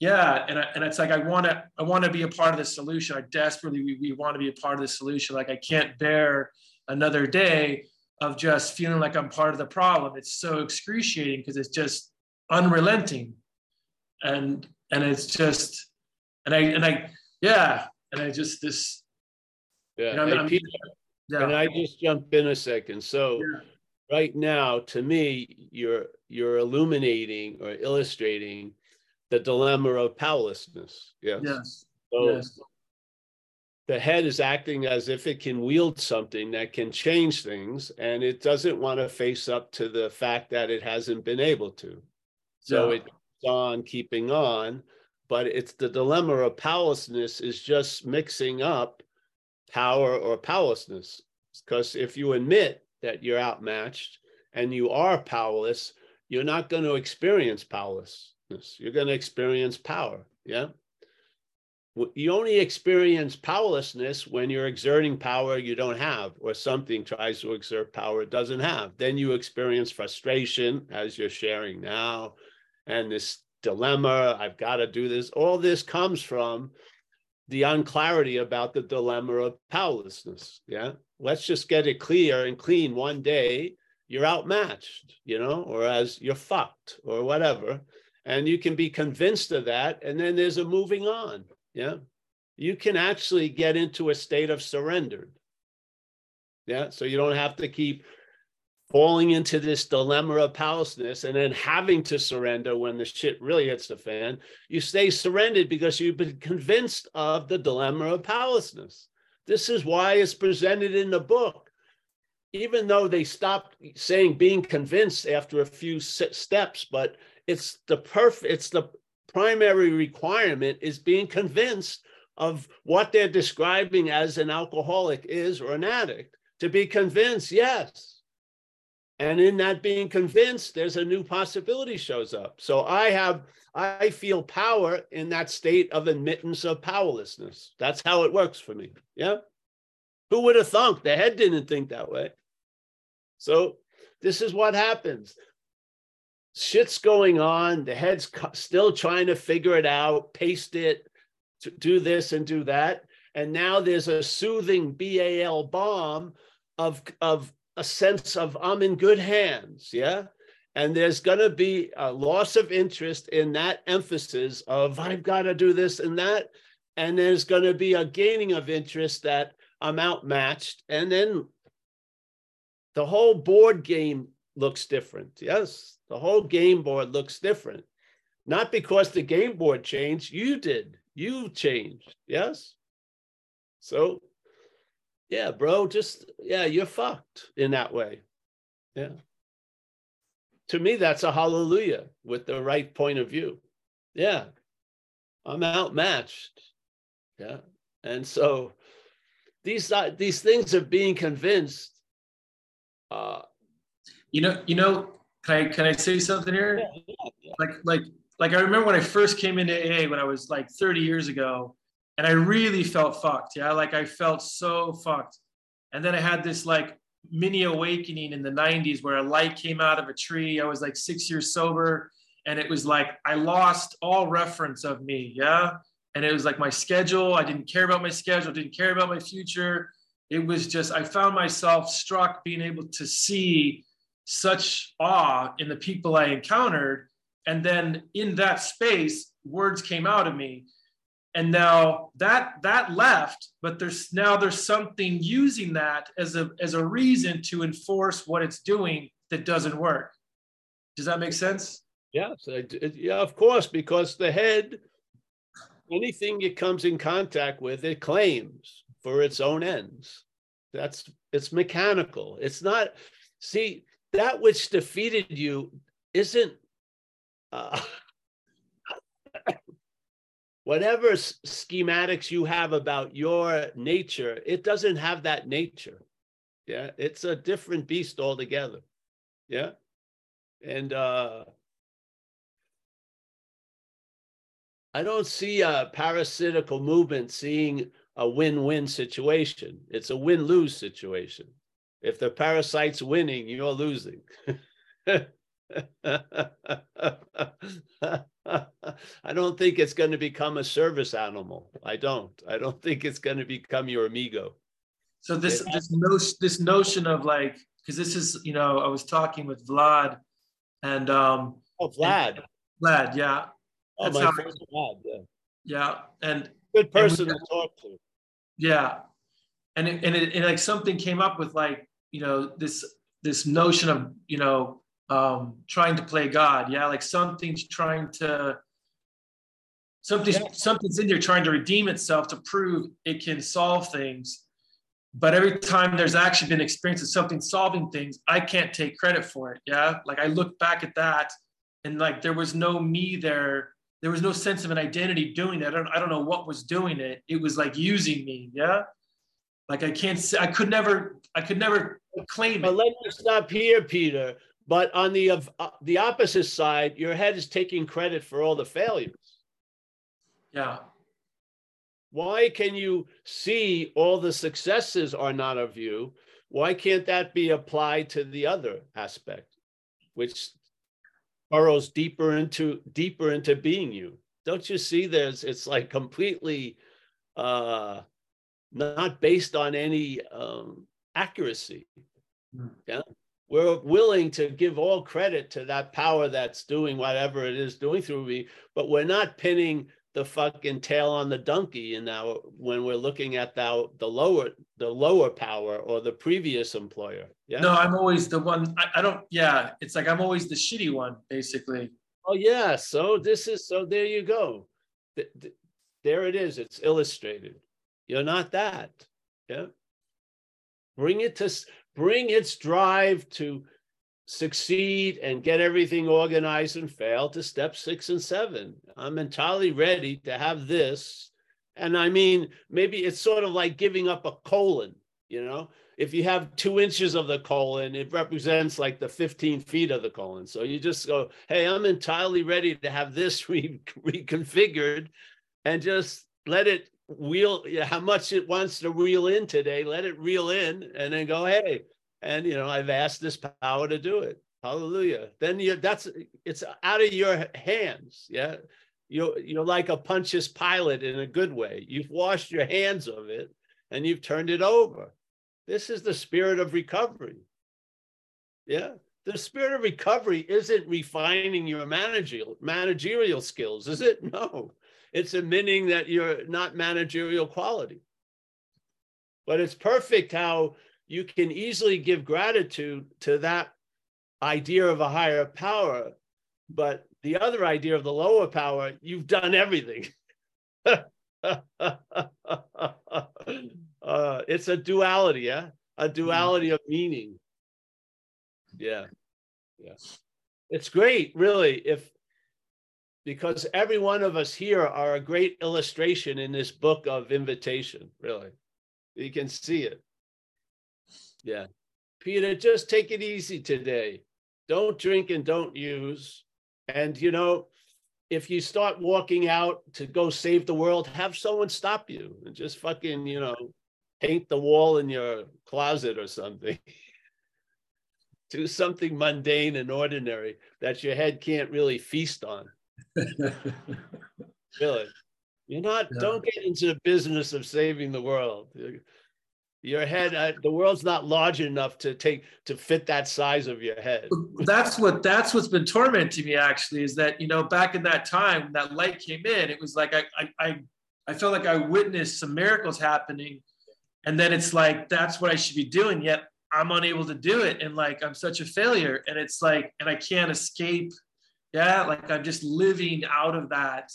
yeah, and I, and it's like I want to I want to be a part of the solution. I desperately we, we want to be a part of the solution. Like I can't bear another day of just feeling like I'm part of the problem. It's so excruciating because it's just unrelenting, and and it's just and I and I yeah, and I just this yeah. You know, hey, Peter, yeah. Can I just jump in a second? So. Yeah. Right now, to me, you're you're illuminating or illustrating the dilemma of powerlessness. Yes. Yes. So yes. the head is acting as if it can wield something that can change things, and it doesn't want to face up to the fact that it hasn't been able to. So yeah. it's on keeping on, but it's the dilemma of powerlessness is just mixing up power or powerlessness. Because if you admit that you're outmatched and you are powerless, you're not going to experience powerlessness. you're going to experience power. Yeah. You only experience powerlessness when you're exerting power you don't have, or something tries to exert power it doesn't have. Then you experience frustration, as you're sharing now, and this dilemma I've got to do this. All this comes from the unclarity about the dilemma of powerlessness. Yeah. Let's just get it clear and clean one day. You're outmatched, you know, or as you're fucked or whatever and you can be convinced of that and then there's a moving on yeah you can actually get into a state of surrendered. yeah so you don't have to keep falling into this dilemma of powerlessness and then having to surrender when the shit really hits the fan you stay surrendered because you've been convinced of the dilemma of powerlessness. This is why it's presented in the book. Even though they stopped saying being convinced after a few steps but it's the perfect it's the primary requirement is being convinced of what they're describing as an alcoholic is or an addict. To be convinced yes and in that being convinced there's a new possibility shows up. So i have i feel power in that state of admittance of powerlessness. That's how it works for me. Yeah. Who would have thunk? The head didn't think that way. So this is what happens. Shit's going on. The head's still trying to figure it out, paste it, do this and do that. And now there's a soothing BAL bomb of, of a sense of I'm in good hands. Yeah. And there's going to be a loss of interest in that emphasis of I've got to do this and that. And there's going to be a gaining of interest that I'm outmatched. And then the whole board game looks different. Yes, the whole game board looks different. Not because the game board changed, you did. You changed. Yes. So, yeah, bro, just, yeah, you're fucked in that way. Yeah. To me, that's a hallelujah with the right point of view. Yeah. I'm outmatched. Yeah. And so these, uh, these things of being convinced uh, you know, you know, can I can I say something here? Yeah, yeah, yeah. Like like like I remember when I first came into AA when I was like 30 years ago, and I really felt fucked. Yeah, like I felt so fucked. And then I had this like mini awakening in the 90s where a light came out of a tree. I was like six years sober, and it was like I lost all reference of me. Yeah. And it was like my schedule. I didn't care about my schedule, didn't care about my future. It was just, I found myself struck being able to see such awe in the people I encountered. And then in that space, words came out of me. And now that that left, but there's now there's something using that as a as a reason to enforce what it's doing that doesn't work. Does that make sense? Yes, yeah, of course, because the head, anything it comes in contact with, it claims for its own ends. That's it's mechanical. It's not. See, that which defeated you isn't uh, whatever schematics you have about your nature it doesn't have that nature. Yeah it's a different beast altogether. Yeah. And uh i don't see a parasitical movement seeing a win-win situation. It's a win-lose situation. If the parasite's winning, you're losing. I don't think it's going to become a service animal. I don't. I don't think it's going to become your amigo. So this it, this notion this notion of like because this is you know I was talking with Vlad and um oh Vlad and, Vlad yeah oh my friend Vlad yeah yeah and good person and we, to talk to yeah and it, and it and like something came up with like you know this this notion of you know um trying to play god. Yeah like something's trying to something's yeah. something's in there trying to redeem itself to prove it can solve things. But every time there's actually been experience of something solving things i can't take credit for it. Yeah like i look back at that and like there was no me there. There was no sense of an identity doing that. I don't, I don't know what was doing it. It was like using me. Yeah like I can't I could never I could never claim but it. let me stop here, Peter. But on the of uh, the opposite side, your head is taking credit for all the failures. Yeah. Why can you see all the successes are not of you? Why can't that be applied to the other aspect, which burrows deeper into deeper into being you? Don't you see? There's it's like completely uh not based on any um, accuracy. Hmm. Yeah. We're willing to give all credit to that power that's doing whatever it is doing through me, but we're not pinning the fucking tail on the donkey in our when we're looking at the, the lower the lower power or the previous employer. Yeah. No, I'm always the one. I, I don't. Yeah, it's like I'm always the shitty one, basically. Oh yeah. So this is so. There you go. There it is. It's illustrated. You're not that. Yeah. Bring it to bring its drive to succeed and get everything organized and fail to step six and seven. I'm entirely ready to have this. And I mean, maybe it's sort of like giving up a colon, you know? If you have two inches of the colon, it represents like the 15 feet of the colon. So you just go, hey, I'm entirely ready to have this re- reconfigured and just let it wheel yeah, how much it wants to reel in today let it reel in and then go hey and you know i've asked this power to do it. Hallelujah. Then you that's it's out of your hands yeah? You're you're like a Pontius Pilate in a good way. You've washed your hands of it and you've turned it over. This is the spirit of recovery. Yeah? The spirit of recovery isn't refining your managerial managerial skills is it? No it's admitting that you're not managerial quality. But it's perfect how you can easily give gratitude to that idea of a higher power. But the other idea of the lower power, you've done everything. uh, it's a duality, yeah? A duality of meaning. Yeah. Yeah. It's great, really, if because every one of us here are a great illustration in this book of invitation, really. You can see it. Yeah. Peter, just take it easy today. Don't drink and don't use. And, you know, if you start walking out to go save the world, have someone stop you and just fucking, you know, paint the wall in your closet or something. Do something mundane and ordinary that your head can't really feast on really. You're not, yeah. don't get into the business of saving the world. Your head, uh, the world's not large enough to take to fit that size of your head. That's what that's what's been tormenting me actually is that you know back in that time that light came in, it was like I I I, I felt like I witnessed some miracles happening, and then it's like that's what I should be doing. Yet I'm unable to do it, and like I'm such a failure, and it's like and I can't escape yeah like i'm just living out of that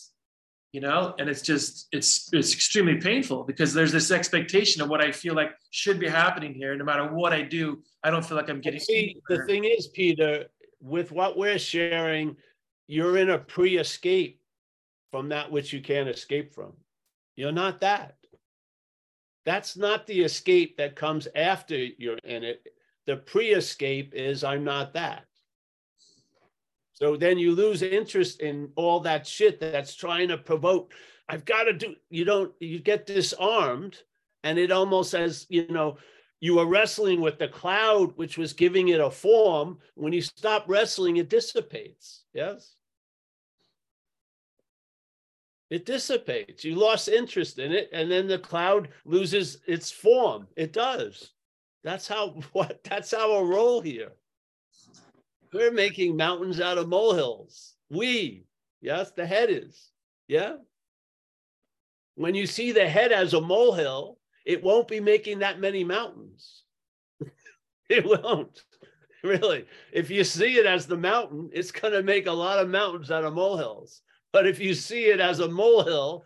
you know? And it's just it's it's extremely painful because there's this expectation of what i feel like should be happening here. No matter what i do i don't feel like i'm getting See, the thing is peter with what we're sharing you're in a pre-escape from that which you can't escape from. You're not that. That's not the escape that comes after you're in it. The pre-escape is i'm not that so then you lose interest in all that shit that's trying to provoke. I've got to do, you don't, you get disarmed and it almost says, you know, you were wrestling with the cloud, which was giving it a form. When you stop wrestling, it dissipates. Yes? It dissipates. You lost interest in it, and then the cloud loses its form. It does. That's how what that's our role here. We're making mountains out of molehills. We, yes, the head is. Yeah. When you see the head as a molehill, it won't be making that many mountains. it won't. Really. If you see it as the mountain, it's going to make a lot of mountains out of molehills. But if you see it as a molehill,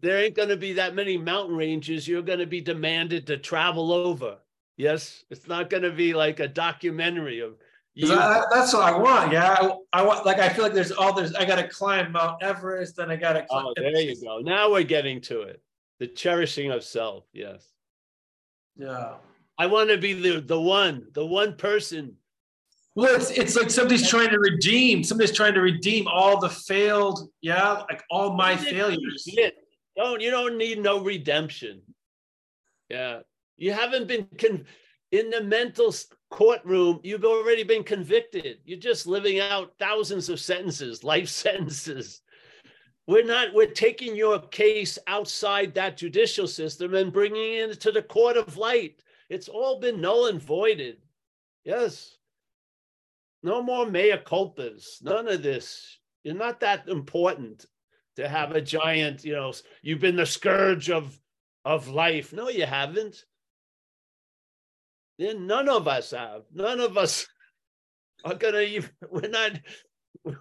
there ain't going to be that many mountain ranges you're going to be demanded to travel over. Yes, it's not going to be like a documentary of. You. I, that's what I want. Yeah, I, I, want. Like I feel like there's all there's. I got to climb Mount Everest, then I got to. Oh, there you go. Now we're getting to it. The cherishing of self. Yes. Yeah. I want to be the the one, the one person. Well, it's it's like somebody's trying to redeem. Somebody's trying to redeem all the failed. Yeah, like all my failures. Don't you don't need no redemption. Yeah, you haven't been con- in the mental courtroom. You've already been convicted. You're just living out thousands of sentences, life sentences. We're not, we're taking your case outside that judicial system and bringing it to the court of light. It's all been null and voided. Yes. No more mea culpas. None of this. You're not that important to have a giant, you know, you've been the scourge of of life. No, you haven't. Then none of us have. None of us are gonna even, we're not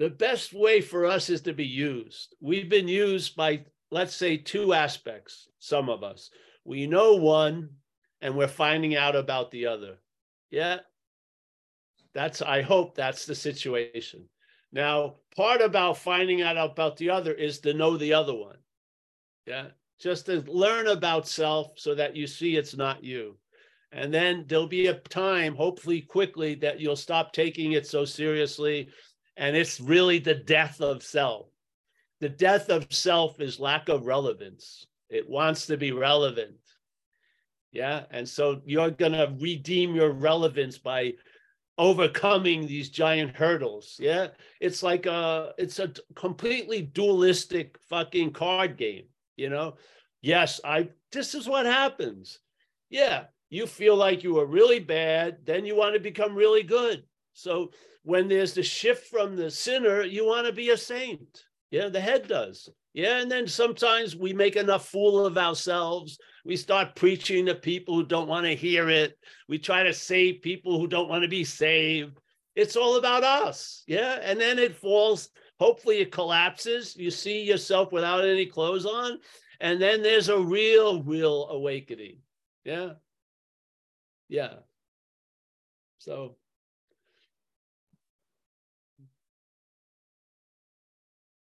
the best way for us is to be used. We've been used by, let's say, two aspects, some of us. We know one and we're finding out about the other. Yeah. That's, I hope that's the situation. Now, part about finding out about the other is to know the other one. Yeah. Just to learn about self so that you see it's not you. And then there'll be a time, hopefully quickly, that you'll stop taking it so seriously. And it's really the death of self. The death of self is lack of relevance. It wants to be relevant. Yeah. And so you're going to redeem your relevance by overcoming these giant hurdles. Yeah. It's like a, it's a completely dualistic fucking card game you know? Yes i this is what happens. Yeah you feel like you were really bad then you want to become really good. So when there's the shift from the sinner you want to be a saint. Yeah the head does. Yeah and then sometimes we make enough fool of ourselves. We start preaching to people who don't want to hear it. We try to save people who don't want to be saved. It's all about us. Yeah and then it falls Hopefully it collapses. You see yourself without any clothes on. And then there's a real, real awakening. Yeah. Yeah. So.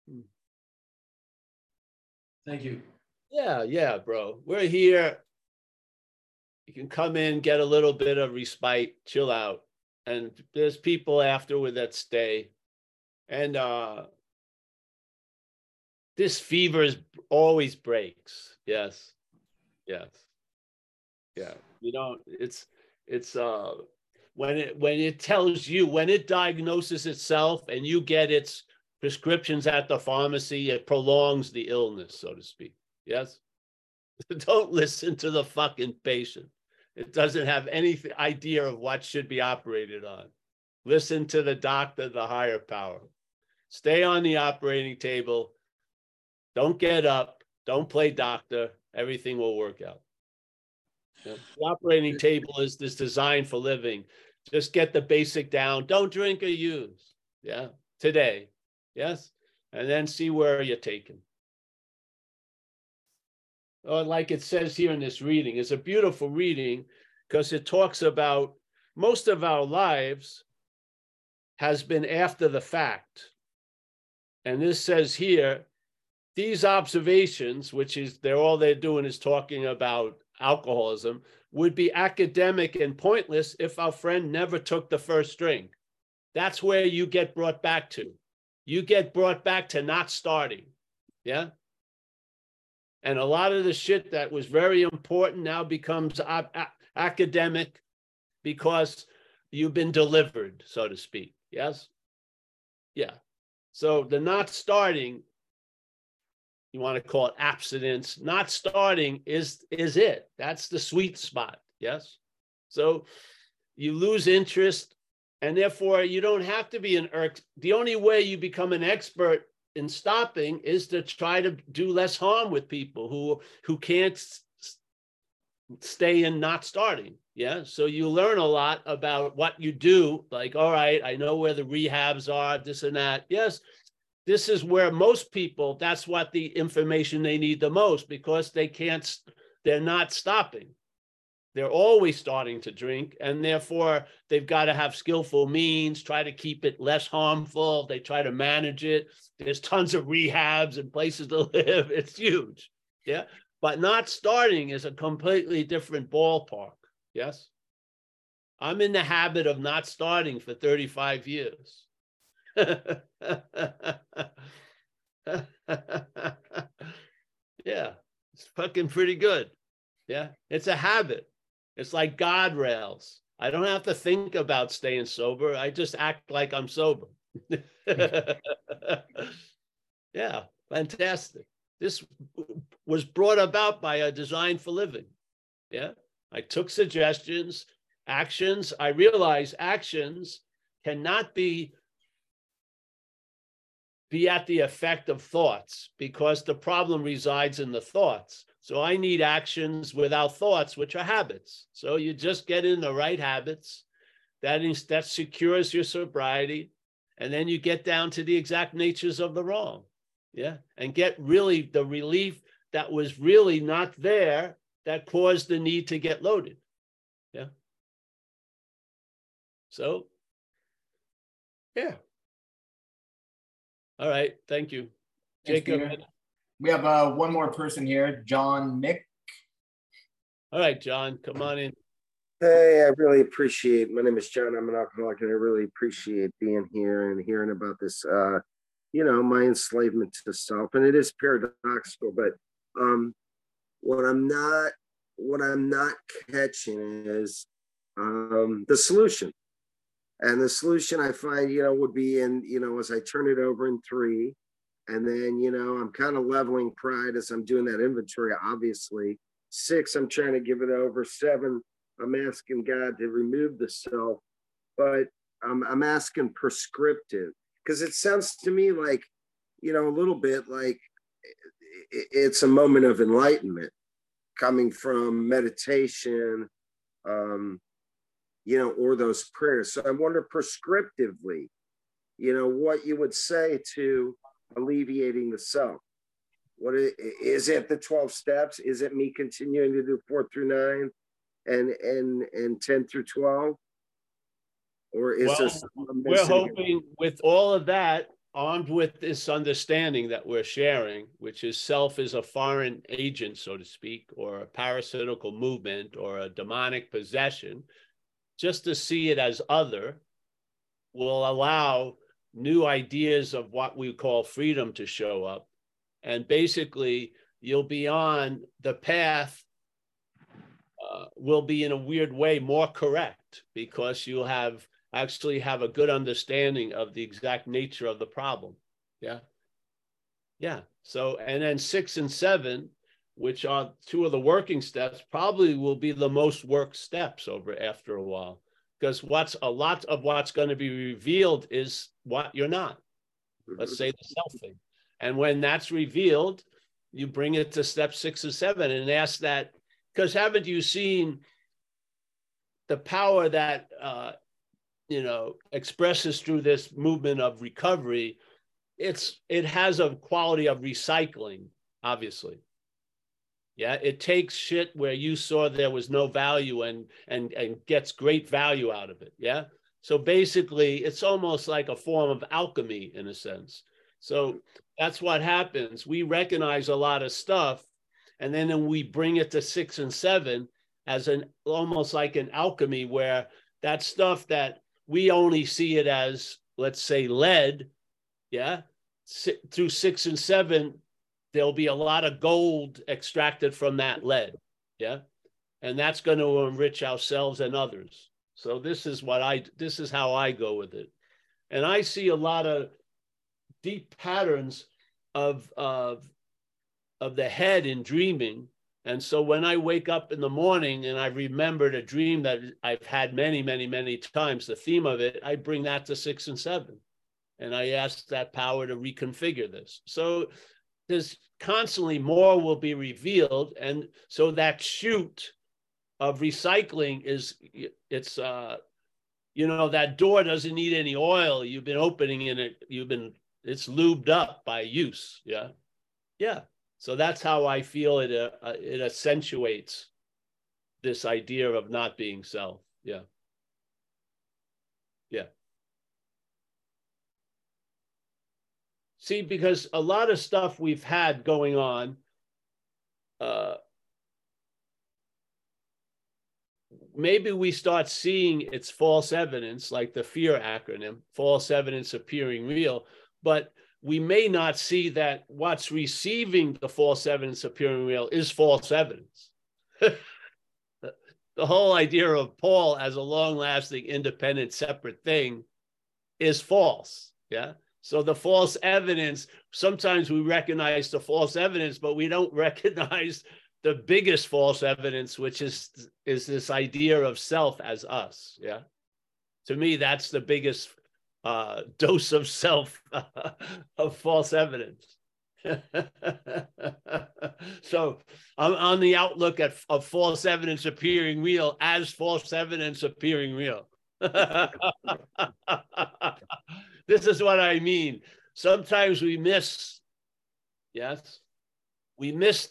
Hmm. Thank you. Yeah, yeah, bro. We're here. You can come in, get a little bit of respite, chill out. And there's people afterward that stay and uh this fever is always breaks. Yes. Yes. Yeah. You know it's it's uh when it when it tells you when it diagnoses itself and you get its prescriptions at the pharmacy it prolongs the illness so to speak. Yes? Don't listen to the fucking patient. It doesn't have any idea of what should be operated on. Listen to the doctor the higher power Stay on the operating table. Don't get up. Don't play doctor. Everything will work out. The operating table is, is designed for living. Just get the basic down. Don't drink or use. Yeah. Today. Yes. And then see where you're taken. Oh, like it says here in this reading, it's a beautiful reading because it talks about most of our lives has been after the fact and this says here, these observations, which is they're all they're doing is talking about alcoholism, would be academic and pointless if our friend never took the first drink. That's where you get brought back to. You get brought back to not starting. Yeah. And a lot of the shit that was very important now becomes academic because you've been delivered, so to speak. Yes? Yeah. So the not starting, you want to call it abstinence, not starting is is it. That's the sweet spot. Yes. So you lose interest, and therefore you don't have to be an. The only way you become an expert in stopping is to try to do less harm with people who who can't stay in not starting. Yeah. So you learn a lot about what you do. Like, all right, I know where the rehabs are, this and that. Yes. This is where most people, that's what the information they need the most because they can't, they're not stopping. They're always starting to drink, and therefore they've got to have skillful means, try to keep it less harmful. They try to manage it. There's tons of rehabs and places to live. It's huge. Yeah. But not starting is a completely different ballpark. Yes. I'm in the habit of not starting for 35 years. yeah. It's fucking pretty good. Yeah. It's a habit. It's like God guardrails. I don't have to think about staying sober. I just act like I'm sober. yeah. Fantastic. This was brought about by a design for living. Yeah. I took suggestions, actions. I realized actions cannot be be at the effect of thoughts because the problem resides in the thoughts. So I need actions without thoughts, which are habits. So you just get in the right habits. That is that secures your sobriety. And then you get down to the exact natures of the wrong. Yeah. And get really the relief that was really not there that caused the need to get loaded. Yeah. So, yeah. All right. Thank you. Thanks, Jacob. Peter. We have uh, one more person here, John Mick. All right, John, come on in. Hey, I really appreciate. My name is John. I'm an alcoholic, and I really appreciate being here and hearing about this. Uh, you know, my enslavement to self, and it is paradoxical. But um, what I'm not, what I'm not catching is um, the solution. And the solution I find, you know, would be in, you know, as I turn it over in three, and then, you know, I'm kind of leveling pride as I'm doing that inventory, obviously. Six, I'm trying to give it over. Seven, I'm asking God to remove the self, but I'm, I'm asking prescriptive because it sounds to me like, you know, a little bit like it's a moment of enlightenment coming from meditation, um, you know, or those prayers. So I wonder prescriptively, you know, what you would say to alleviating the self. What is, is it the 12 steps? Is it me continuing to do four through nine and and and 10 through 12? Or is Well, there something We're hoping with all of that, armed with this understanding that we're sharing, which is self is a foreign agent, so to speak, or a parasitical movement or a demonic possession, just to see it as other will allow new ideas of what we call freedom to show up. And basically, you'll be on the path, uh, will be in a weird way more correct because you'll have actually have a good understanding of the exact nature of the problem. Yeah. Yeah. So, and then six and seven, which are two of the working steps, probably will be the most work steps over after a while. Because what's a lot of what's going to be revealed is what you're not. Let's say the self thing. And when that's revealed, you bring it to step six or seven and ask that, because haven't you seen the power that uh, you know expresses through this movement of recovery it's it has a quality of recycling obviously. Yeah it takes shit where you saw there was no value and and and gets great value out of it. Yeah. So basically it's almost like a form of alchemy in a sense. So that's what happens. We recognize a lot of stuff and then we bring it to six and seven as an almost like an alchemy where that stuff that we only see it as let's say lead yeah si- through six and seven there'll be a lot of gold extracted from that lead. Yeah. And that's going to enrich ourselves and others. So this is what I this is how I go with it. And I see a lot of deep patterns of of of the head in dreaming. And so when I wake up in the morning and I remembered a dream that I've had many, many, many times, the theme of it, I bring that to six and seven. And I ask that power to reconfigure this. So there's constantly more will be revealed. And so that chute of recycling is it's uh you know that door doesn't need any oil you've been opening in it you've been it's lubed up by use yeah yeah so that's how i feel it uh, uh it accentuates this idea of not being self. Yeah. Yeah. See because a lot of stuff we've had going on uh maybe we start seeing its false evidence, like the FEAR acronym, false evidence appearing real, but we may not see that what's receiving the false evidence appearing real is false evidence. the whole idea of Paul as a long lasting, independent, separate thing is false. Yeah. So the false evidence, sometimes we recognize the false evidence, but we don't recognize the biggest false evidence, which is is this idea of self as us. Yeah, to me, that's the biggest uh, dose of self of false evidence. so I'm on the outlook at, of false evidence appearing real as false evidence appearing real. this is what I mean. Sometimes we miss, yes, we miss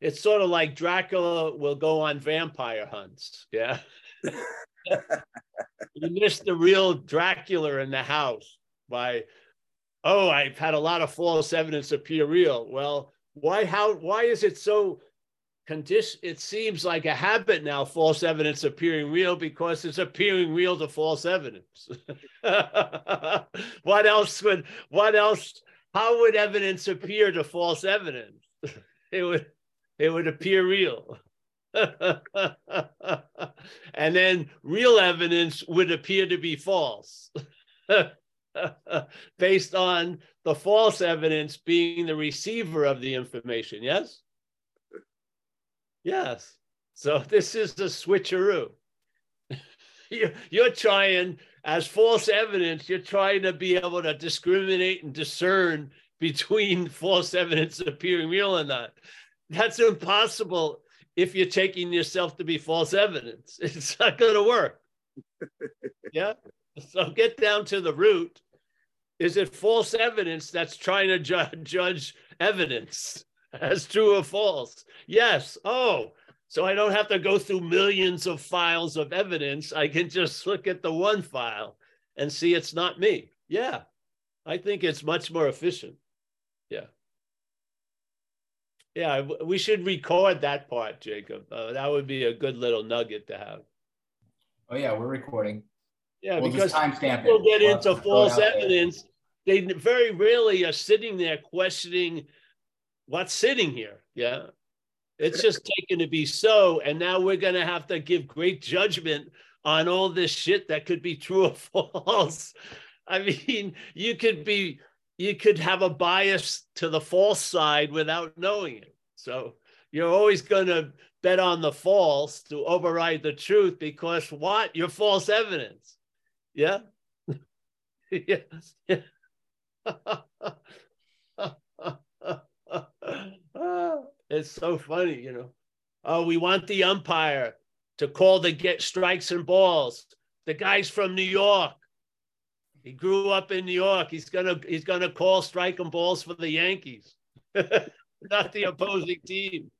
it's sort of like Dracula will go on vampire hunts. Yeah. you missed the real Dracula in the house by, oh, I've had a lot of false evidence appear real. Well, why how why is it so condition it seems like a habit now false evidence appearing real because it's appearing real to false evidence what else would what else how would evidence appear to false evidence it would it would appear real. and then real evidence would appear to be false based on the false evidence being the receiver of the information. Yes? Yes. So this is the switcheroo. You're trying, as false evidence, you're trying to be able to discriminate and discern between false evidence appearing real and not. That's impossible if you're taking yourself to be false evidence. It's not going to work. yeah. So get down to the root. Is it false evidence that's trying to ju- judge evidence as true or false? Yes. Oh, so I don't have to go through millions of files of evidence. I can just look at the one file and see it's not me. Yeah. I think it's much more efficient. Yeah. We should record that part, Jacob. Uh, that would be a good little nugget to have. Oh yeah, we're recording. Yeah, we'll because people get we'll into false evidence. They very rarely are sitting there questioning what's sitting here. Yeah, it's just taken to be so, and now we're going to have to give great judgment on all this shit that could be true or false. I mean, you could be you could have a bias to the false side without knowing it. So you're always going to bet on the false to override the truth because what? You're false evidence. Yeah. yeah. it's so funny, you know. Oh, we want the umpire to call the get strikes and balls. The guy's from New York. He grew up in New York. He's gonna he's gonna call striking balls for the Yankees, not the opposing team.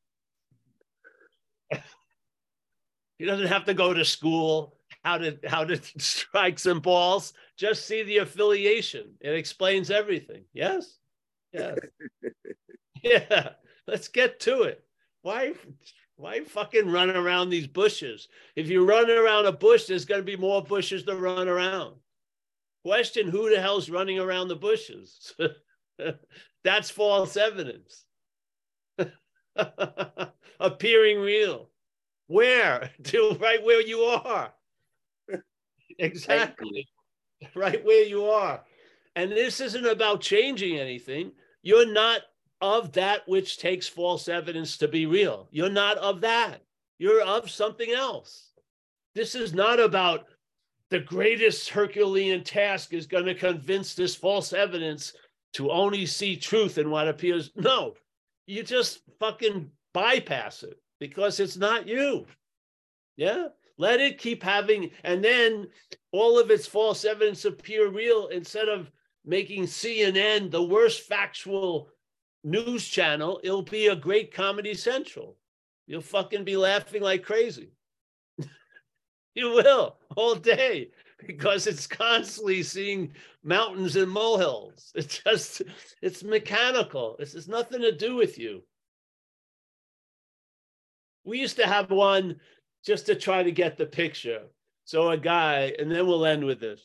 he doesn't have to go to school how to how to strike some balls. Just see the affiliation. It explains everything. Yes. Yes. yeah. Let's get to it. Why why fucking run around these bushes? If you run around a bush, there's going to be more bushes to run around question who the hell's running around the bushes. That's false evidence. Appearing real. Where? To right where you are. exactly. Right where you are. And this isn't about changing anything. You're not of that which takes false evidence to be real. You're not of that. You're of something else. This is not about the greatest Herculean task is going to convince this false evidence to only see truth in what appears. No, you just fucking bypass it because it's not you. Yeah. Let it keep having, and then all of its false evidence appear real instead of making CNN the worst factual news channel. It'll be a great Comedy Central. You'll fucking be laughing like crazy. you will all day because it's constantly seeing mountains and molehills. It's just, it's mechanical. This has nothing to do with you. We used to have one just to try to get the picture. So a guy, and then we'll end with this.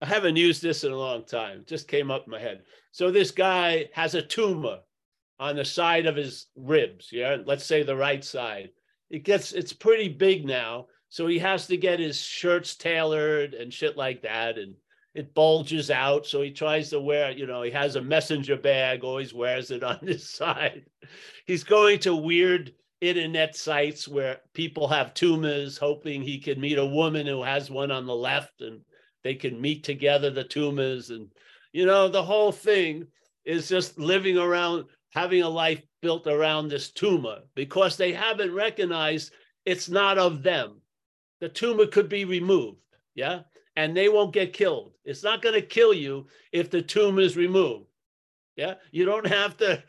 I haven't used this in a long time, just came up in my head. So this guy has a tumor on the side of his ribs, yeah, let's say the right side. It gets it's pretty big now, so he has to get his shirts tailored and shit like that and it bulges out, so he tries to wear, you know, he has a messenger bag, always wears it on his side. He's going to weird internet sites where people have tumors, hoping he can meet a woman who has one on the left and they can meet together the tumors. And, you know, the whole thing is just living around, having a life built around this tumor because they haven't recognized it's not of them. The tumor could be removed. Yeah. And they won't get killed. It's not going to kill you if the tumor is removed. Yeah. You don't have to.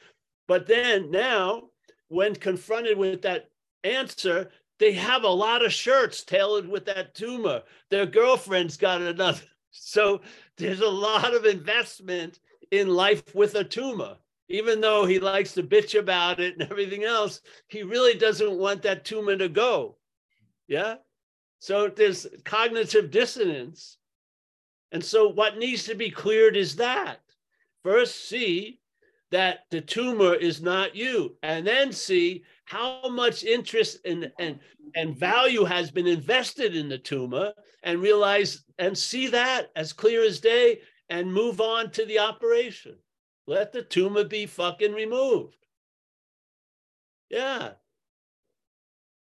But then now when confronted with that answer, they have a lot of shirts tailored with that tumor. Their girlfriend's got another. So there's a lot of investment in life with a tumor. Even though he likes to bitch about it and everything else, he really doesn't want that tumor to go. Yeah. So there's cognitive dissonance. And so what needs to be cleared is that. First see that the tumor is not you. And then see how much interest and, and, and value has been invested in the tumor and realize and see that as clear as day and move on to the operation. Let the tumor be fucking removed. Yeah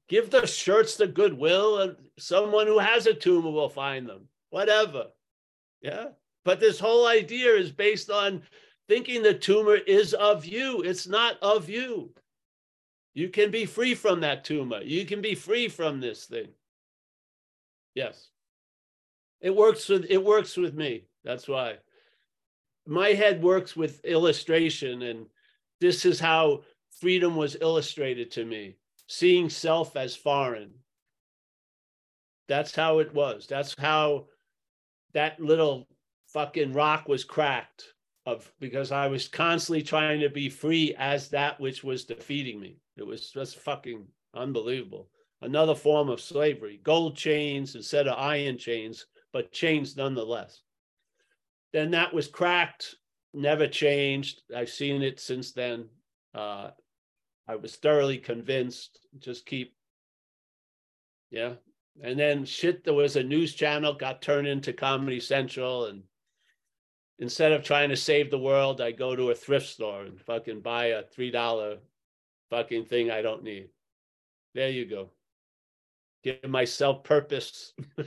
give the shirts the goodwill and someone who has a tumor will find them whatever yeah but this whole idea is based on thinking the tumor is of you. It's not of you. You can be free from that tumor. You can be free from this thing. Yes. It works with it works with me. That's why. My head works with illustration and this is how freedom was illustrated to me. Seeing self as foreign. That's how it was. That's how that little fucking rock was cracked of because I was constantly trying to be free as that which was defeating me. It was just fucking unbelievable. Another form of slavery, gold chains instead of iron chains, but chains nonetheless. Then that was cracked, never changed. I've seen it since then. Uh, I was thoroughly convinced. Just keep, yeah. And then shit, there was a news channel got turned into Comedy Central, and instead of trying to save the world, I go to a thrift store and fucking buy a three dollar fucking thing I don't need. There you go. Give myself purpose.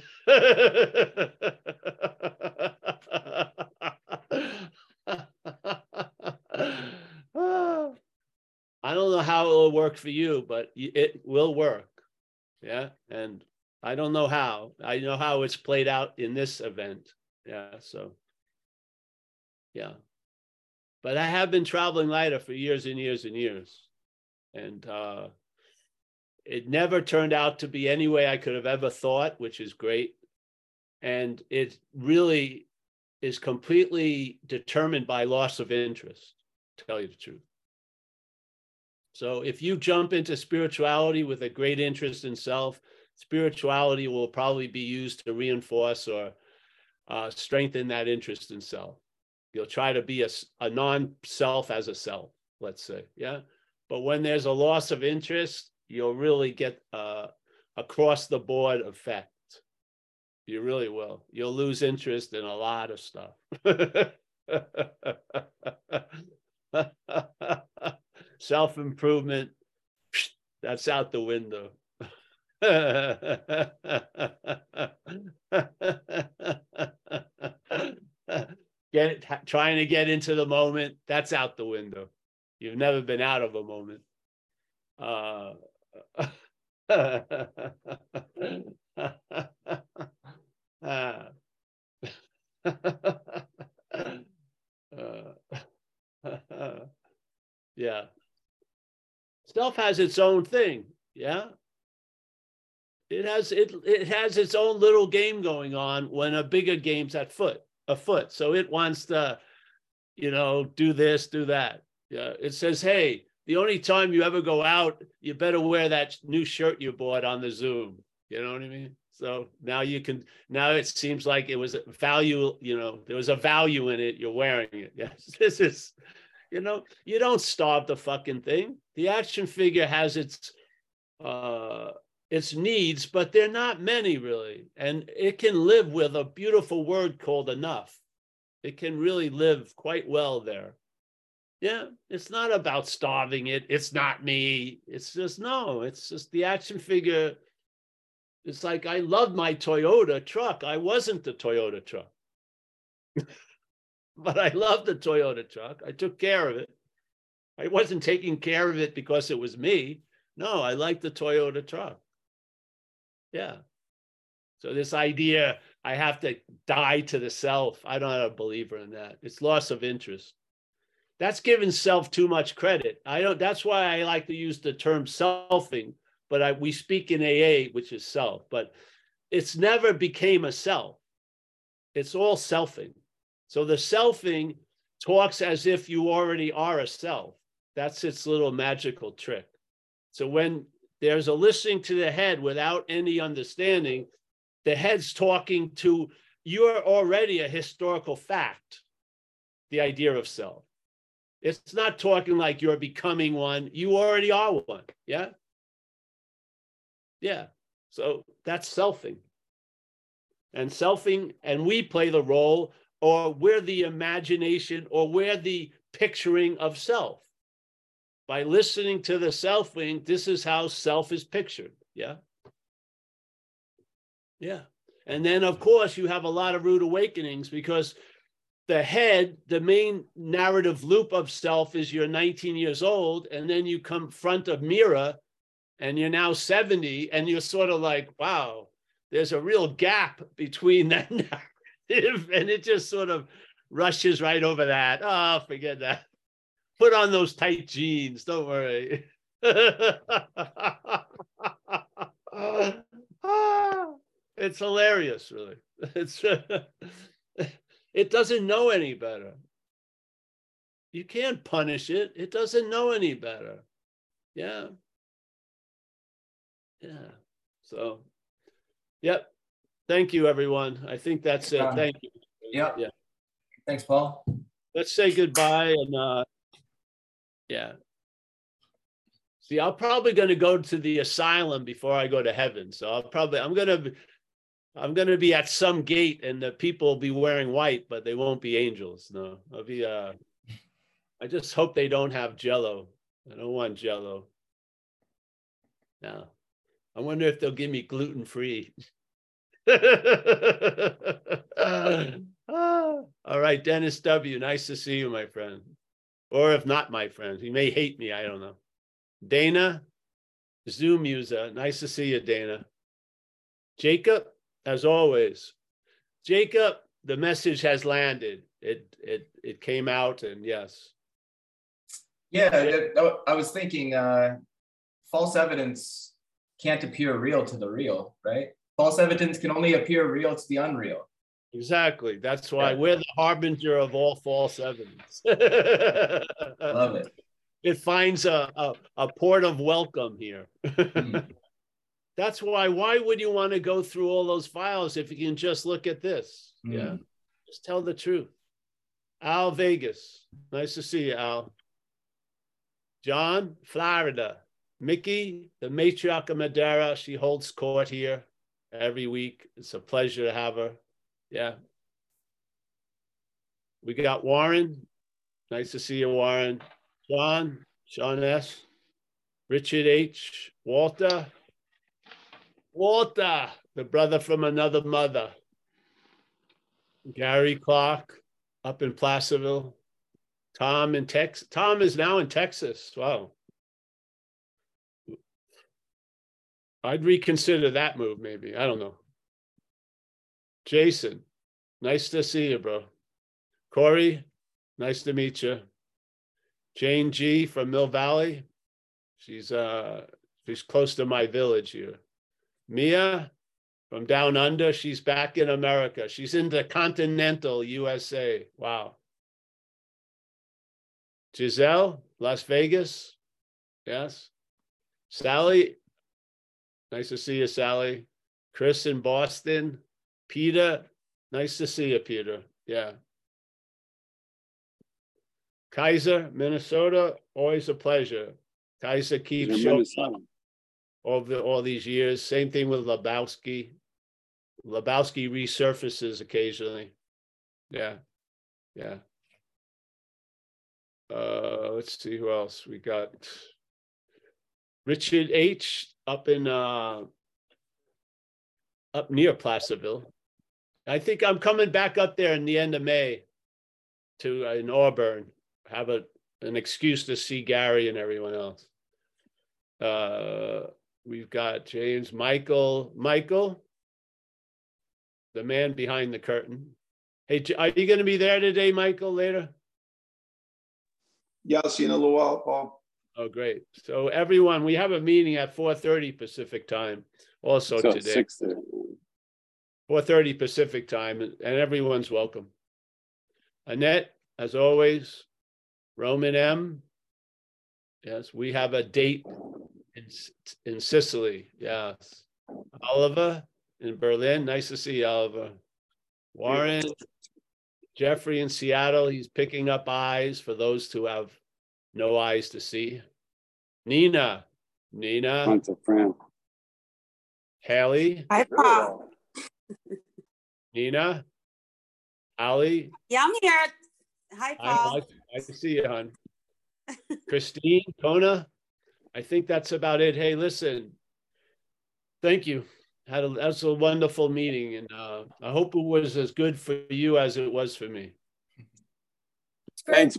I don't know how it will work for you, but it will work. Yeah. And I don't know how. I know how it's played out in this event. Yeah. So yeah. But I have been traveling lighter for years and years and years. And uh, it never turned out to be any way I could have ever thought, which is great. And it really is completely determined by loss of interest, to tell you the truth. So if you jump into spirituality with a great interest in self, spirituality will probably be used to reinforce or uh, strengthen that interest in self. You'll try to be a, a non-self as a self, let's say. Yeah. But when there's a loss of interest, you'll really get uh, across the board effect. You really will. You'll lose interest in a lot of stuff. Self improvement, that's out the window. get trying to get into the moment, that's out the window. You've never been out of a moment. Uh, uh, yeah. Self has its own thing. Yeah. It has it it has its own little game going on when a bigger game's at foot afoot. So it wants to, you know, do this, do that. Yeah. It says, hey, the only time you ever go out, you better wear that new shirt you bought on the Zoom. You know what I mean? So now you can, now it seems like it was a value, you know, there was a value in it. You're wearing it. Yes. This is, you know, you don't starve the fucking thing. The action figure has its, uh, its needs, but they're not many really. And it can live with a beautiful word called enough. It can really live quite well there. Yeah, it's not about starving it. It's not me. It's just no, it's just the action figure it's like I loved my Toyota truck. I wasn't the Toyota truck. but I loved the Toyota truck. I took care of it. I wasn't taking care of it because it was me. No, I liked the Toyota truck. Yeah. So this idea I have to die to the self, I'm not a believer in that. It's loss of interest. That's giving self too much credit. I don't that's why I like to use the term selfing but I, we speak in AA, which is self, but it's never became a self. It's all selfing. So the selfing talks as if you already are a self. That's its little magical trick. So when there's a listening to the head without any understanding, the head's talking to you're already a historical fact, the idea of self. It's not talking like you're becoming one, you already are one. Yeah. Yeah. So that's selfing. And selfing, and we play the role, or we're the imagination, or we're the picturing of self. By listening to the selfing, this is how self is pictured. Yeah. Yeah. And then, of course, you have a lot of rude awakenings because the head, the main narrative loop of self is you're 19 years old, and then you come front of mirror and you're now 70 and you're sort of like wow there's a real gap between that narrative and it just sort of rushes right over that. Oh forget that. Put on those tight jeans don't worry. It's hilarious really. It's it doesn't know any better. You can't punish it. It doesn't know any better. Yeah. Yeah. So, yep. Thank you, everyone. I think that's it. Thank you. Yep. Yeah. Thanks, Paul. Let's say goodbye and uh yeah. See, I'm probably going to go to the asylum before I go to heaven. So I'll probably I'm going to I'm going to be at some gate and the people will be wearing white, but they won't be angels. No. I'll be uh I just hope they don't have jello. I don't want jello. No. I wonder if they'll give me gluten free. All right, Dennis W. Nice to see you, my friend. Or if not my friend, he may hate me. I don't know. Dana, Zoom user. Nice to see you, Dana. Jacob, as always. Jacob, the message has landed. It it it came out, and yes. Yeah, I was thinking uh, false evidence can't appear real to the real, right? False evidence can only appear real to the unreal. Exactly. That's why yeah. we're the harbinger of all false evidence. Love it. It finds a, a, a port of welcome here. mm. That's why. Why would you want to go through all those files if you can just look at this? Mm. Yeah. Just tell the truth. Al Vegas. Nice to see you, Al. John, Florida. Mickey, the matriarch of Madera. She holds court here every week. It's a pleasure to have her. Yeah. We got Warren. Nice to see you, Warren. John, Sean S. Richard H. Walter. Walter, the brother from another mother. Gary Clark up in Placerville. Tom in Texas. Tom is now in Texas. Wow. I'd reconsider that move, maybe. I don't know. Jason, nice to see you, bro. Corey, nice to meet you. Jane G from Mill Valley. She's uh she's close to my village here. Mia from down under, she's back in America. She's in the continental USA. Wow. Giselle, Las Vegas. Yes. Sally, nice to see you, Sally. Chris in Boston. Peter, nice to see you, Peter. Yeah. Kaiser, Minnesota, always a pleasure. Kaiser keeps showing up over all these years. Same thing with Lebowski. Lebowski resurfaces occasionally. Yeah. Yeah. Uh, let's see who else we got. Richard H up in uh up near Placerville. I think I'm coming back up there in the end of May to uh, in Auburn. Have a an excuse to see Gary and everyone else. Uh, we've got James Michael Michael, the man behind the curtain. Hey, are you going to be there today, Michael? Later. Yeah, I'll see you in a little while, Paul. Oh, great. So everyone, we have a meeting at 4.30 Pacific time also so today. 4.30 Pacific time, and everyone's welcome. Annette, as always, Roman M. Yes, we have a date in, in Sicily. Yes. Oliver in Berlin. Nice to see you, Oliver. Warren, Jeffrey in Seattle. He's picking up eyes for those who have no eyes to see. Nina, Nina. Hunter Fran. Haley. Hi, Paul. Nina. Ali. Yeah, I'm here. Hi, Paul. I, I see you, hon. Christine, Kona. I think that's about it. Hey, listen. Thank you. Had a, that's a wonderful meeting, and uh, I hope it was as good for you as it was for me. Thanks.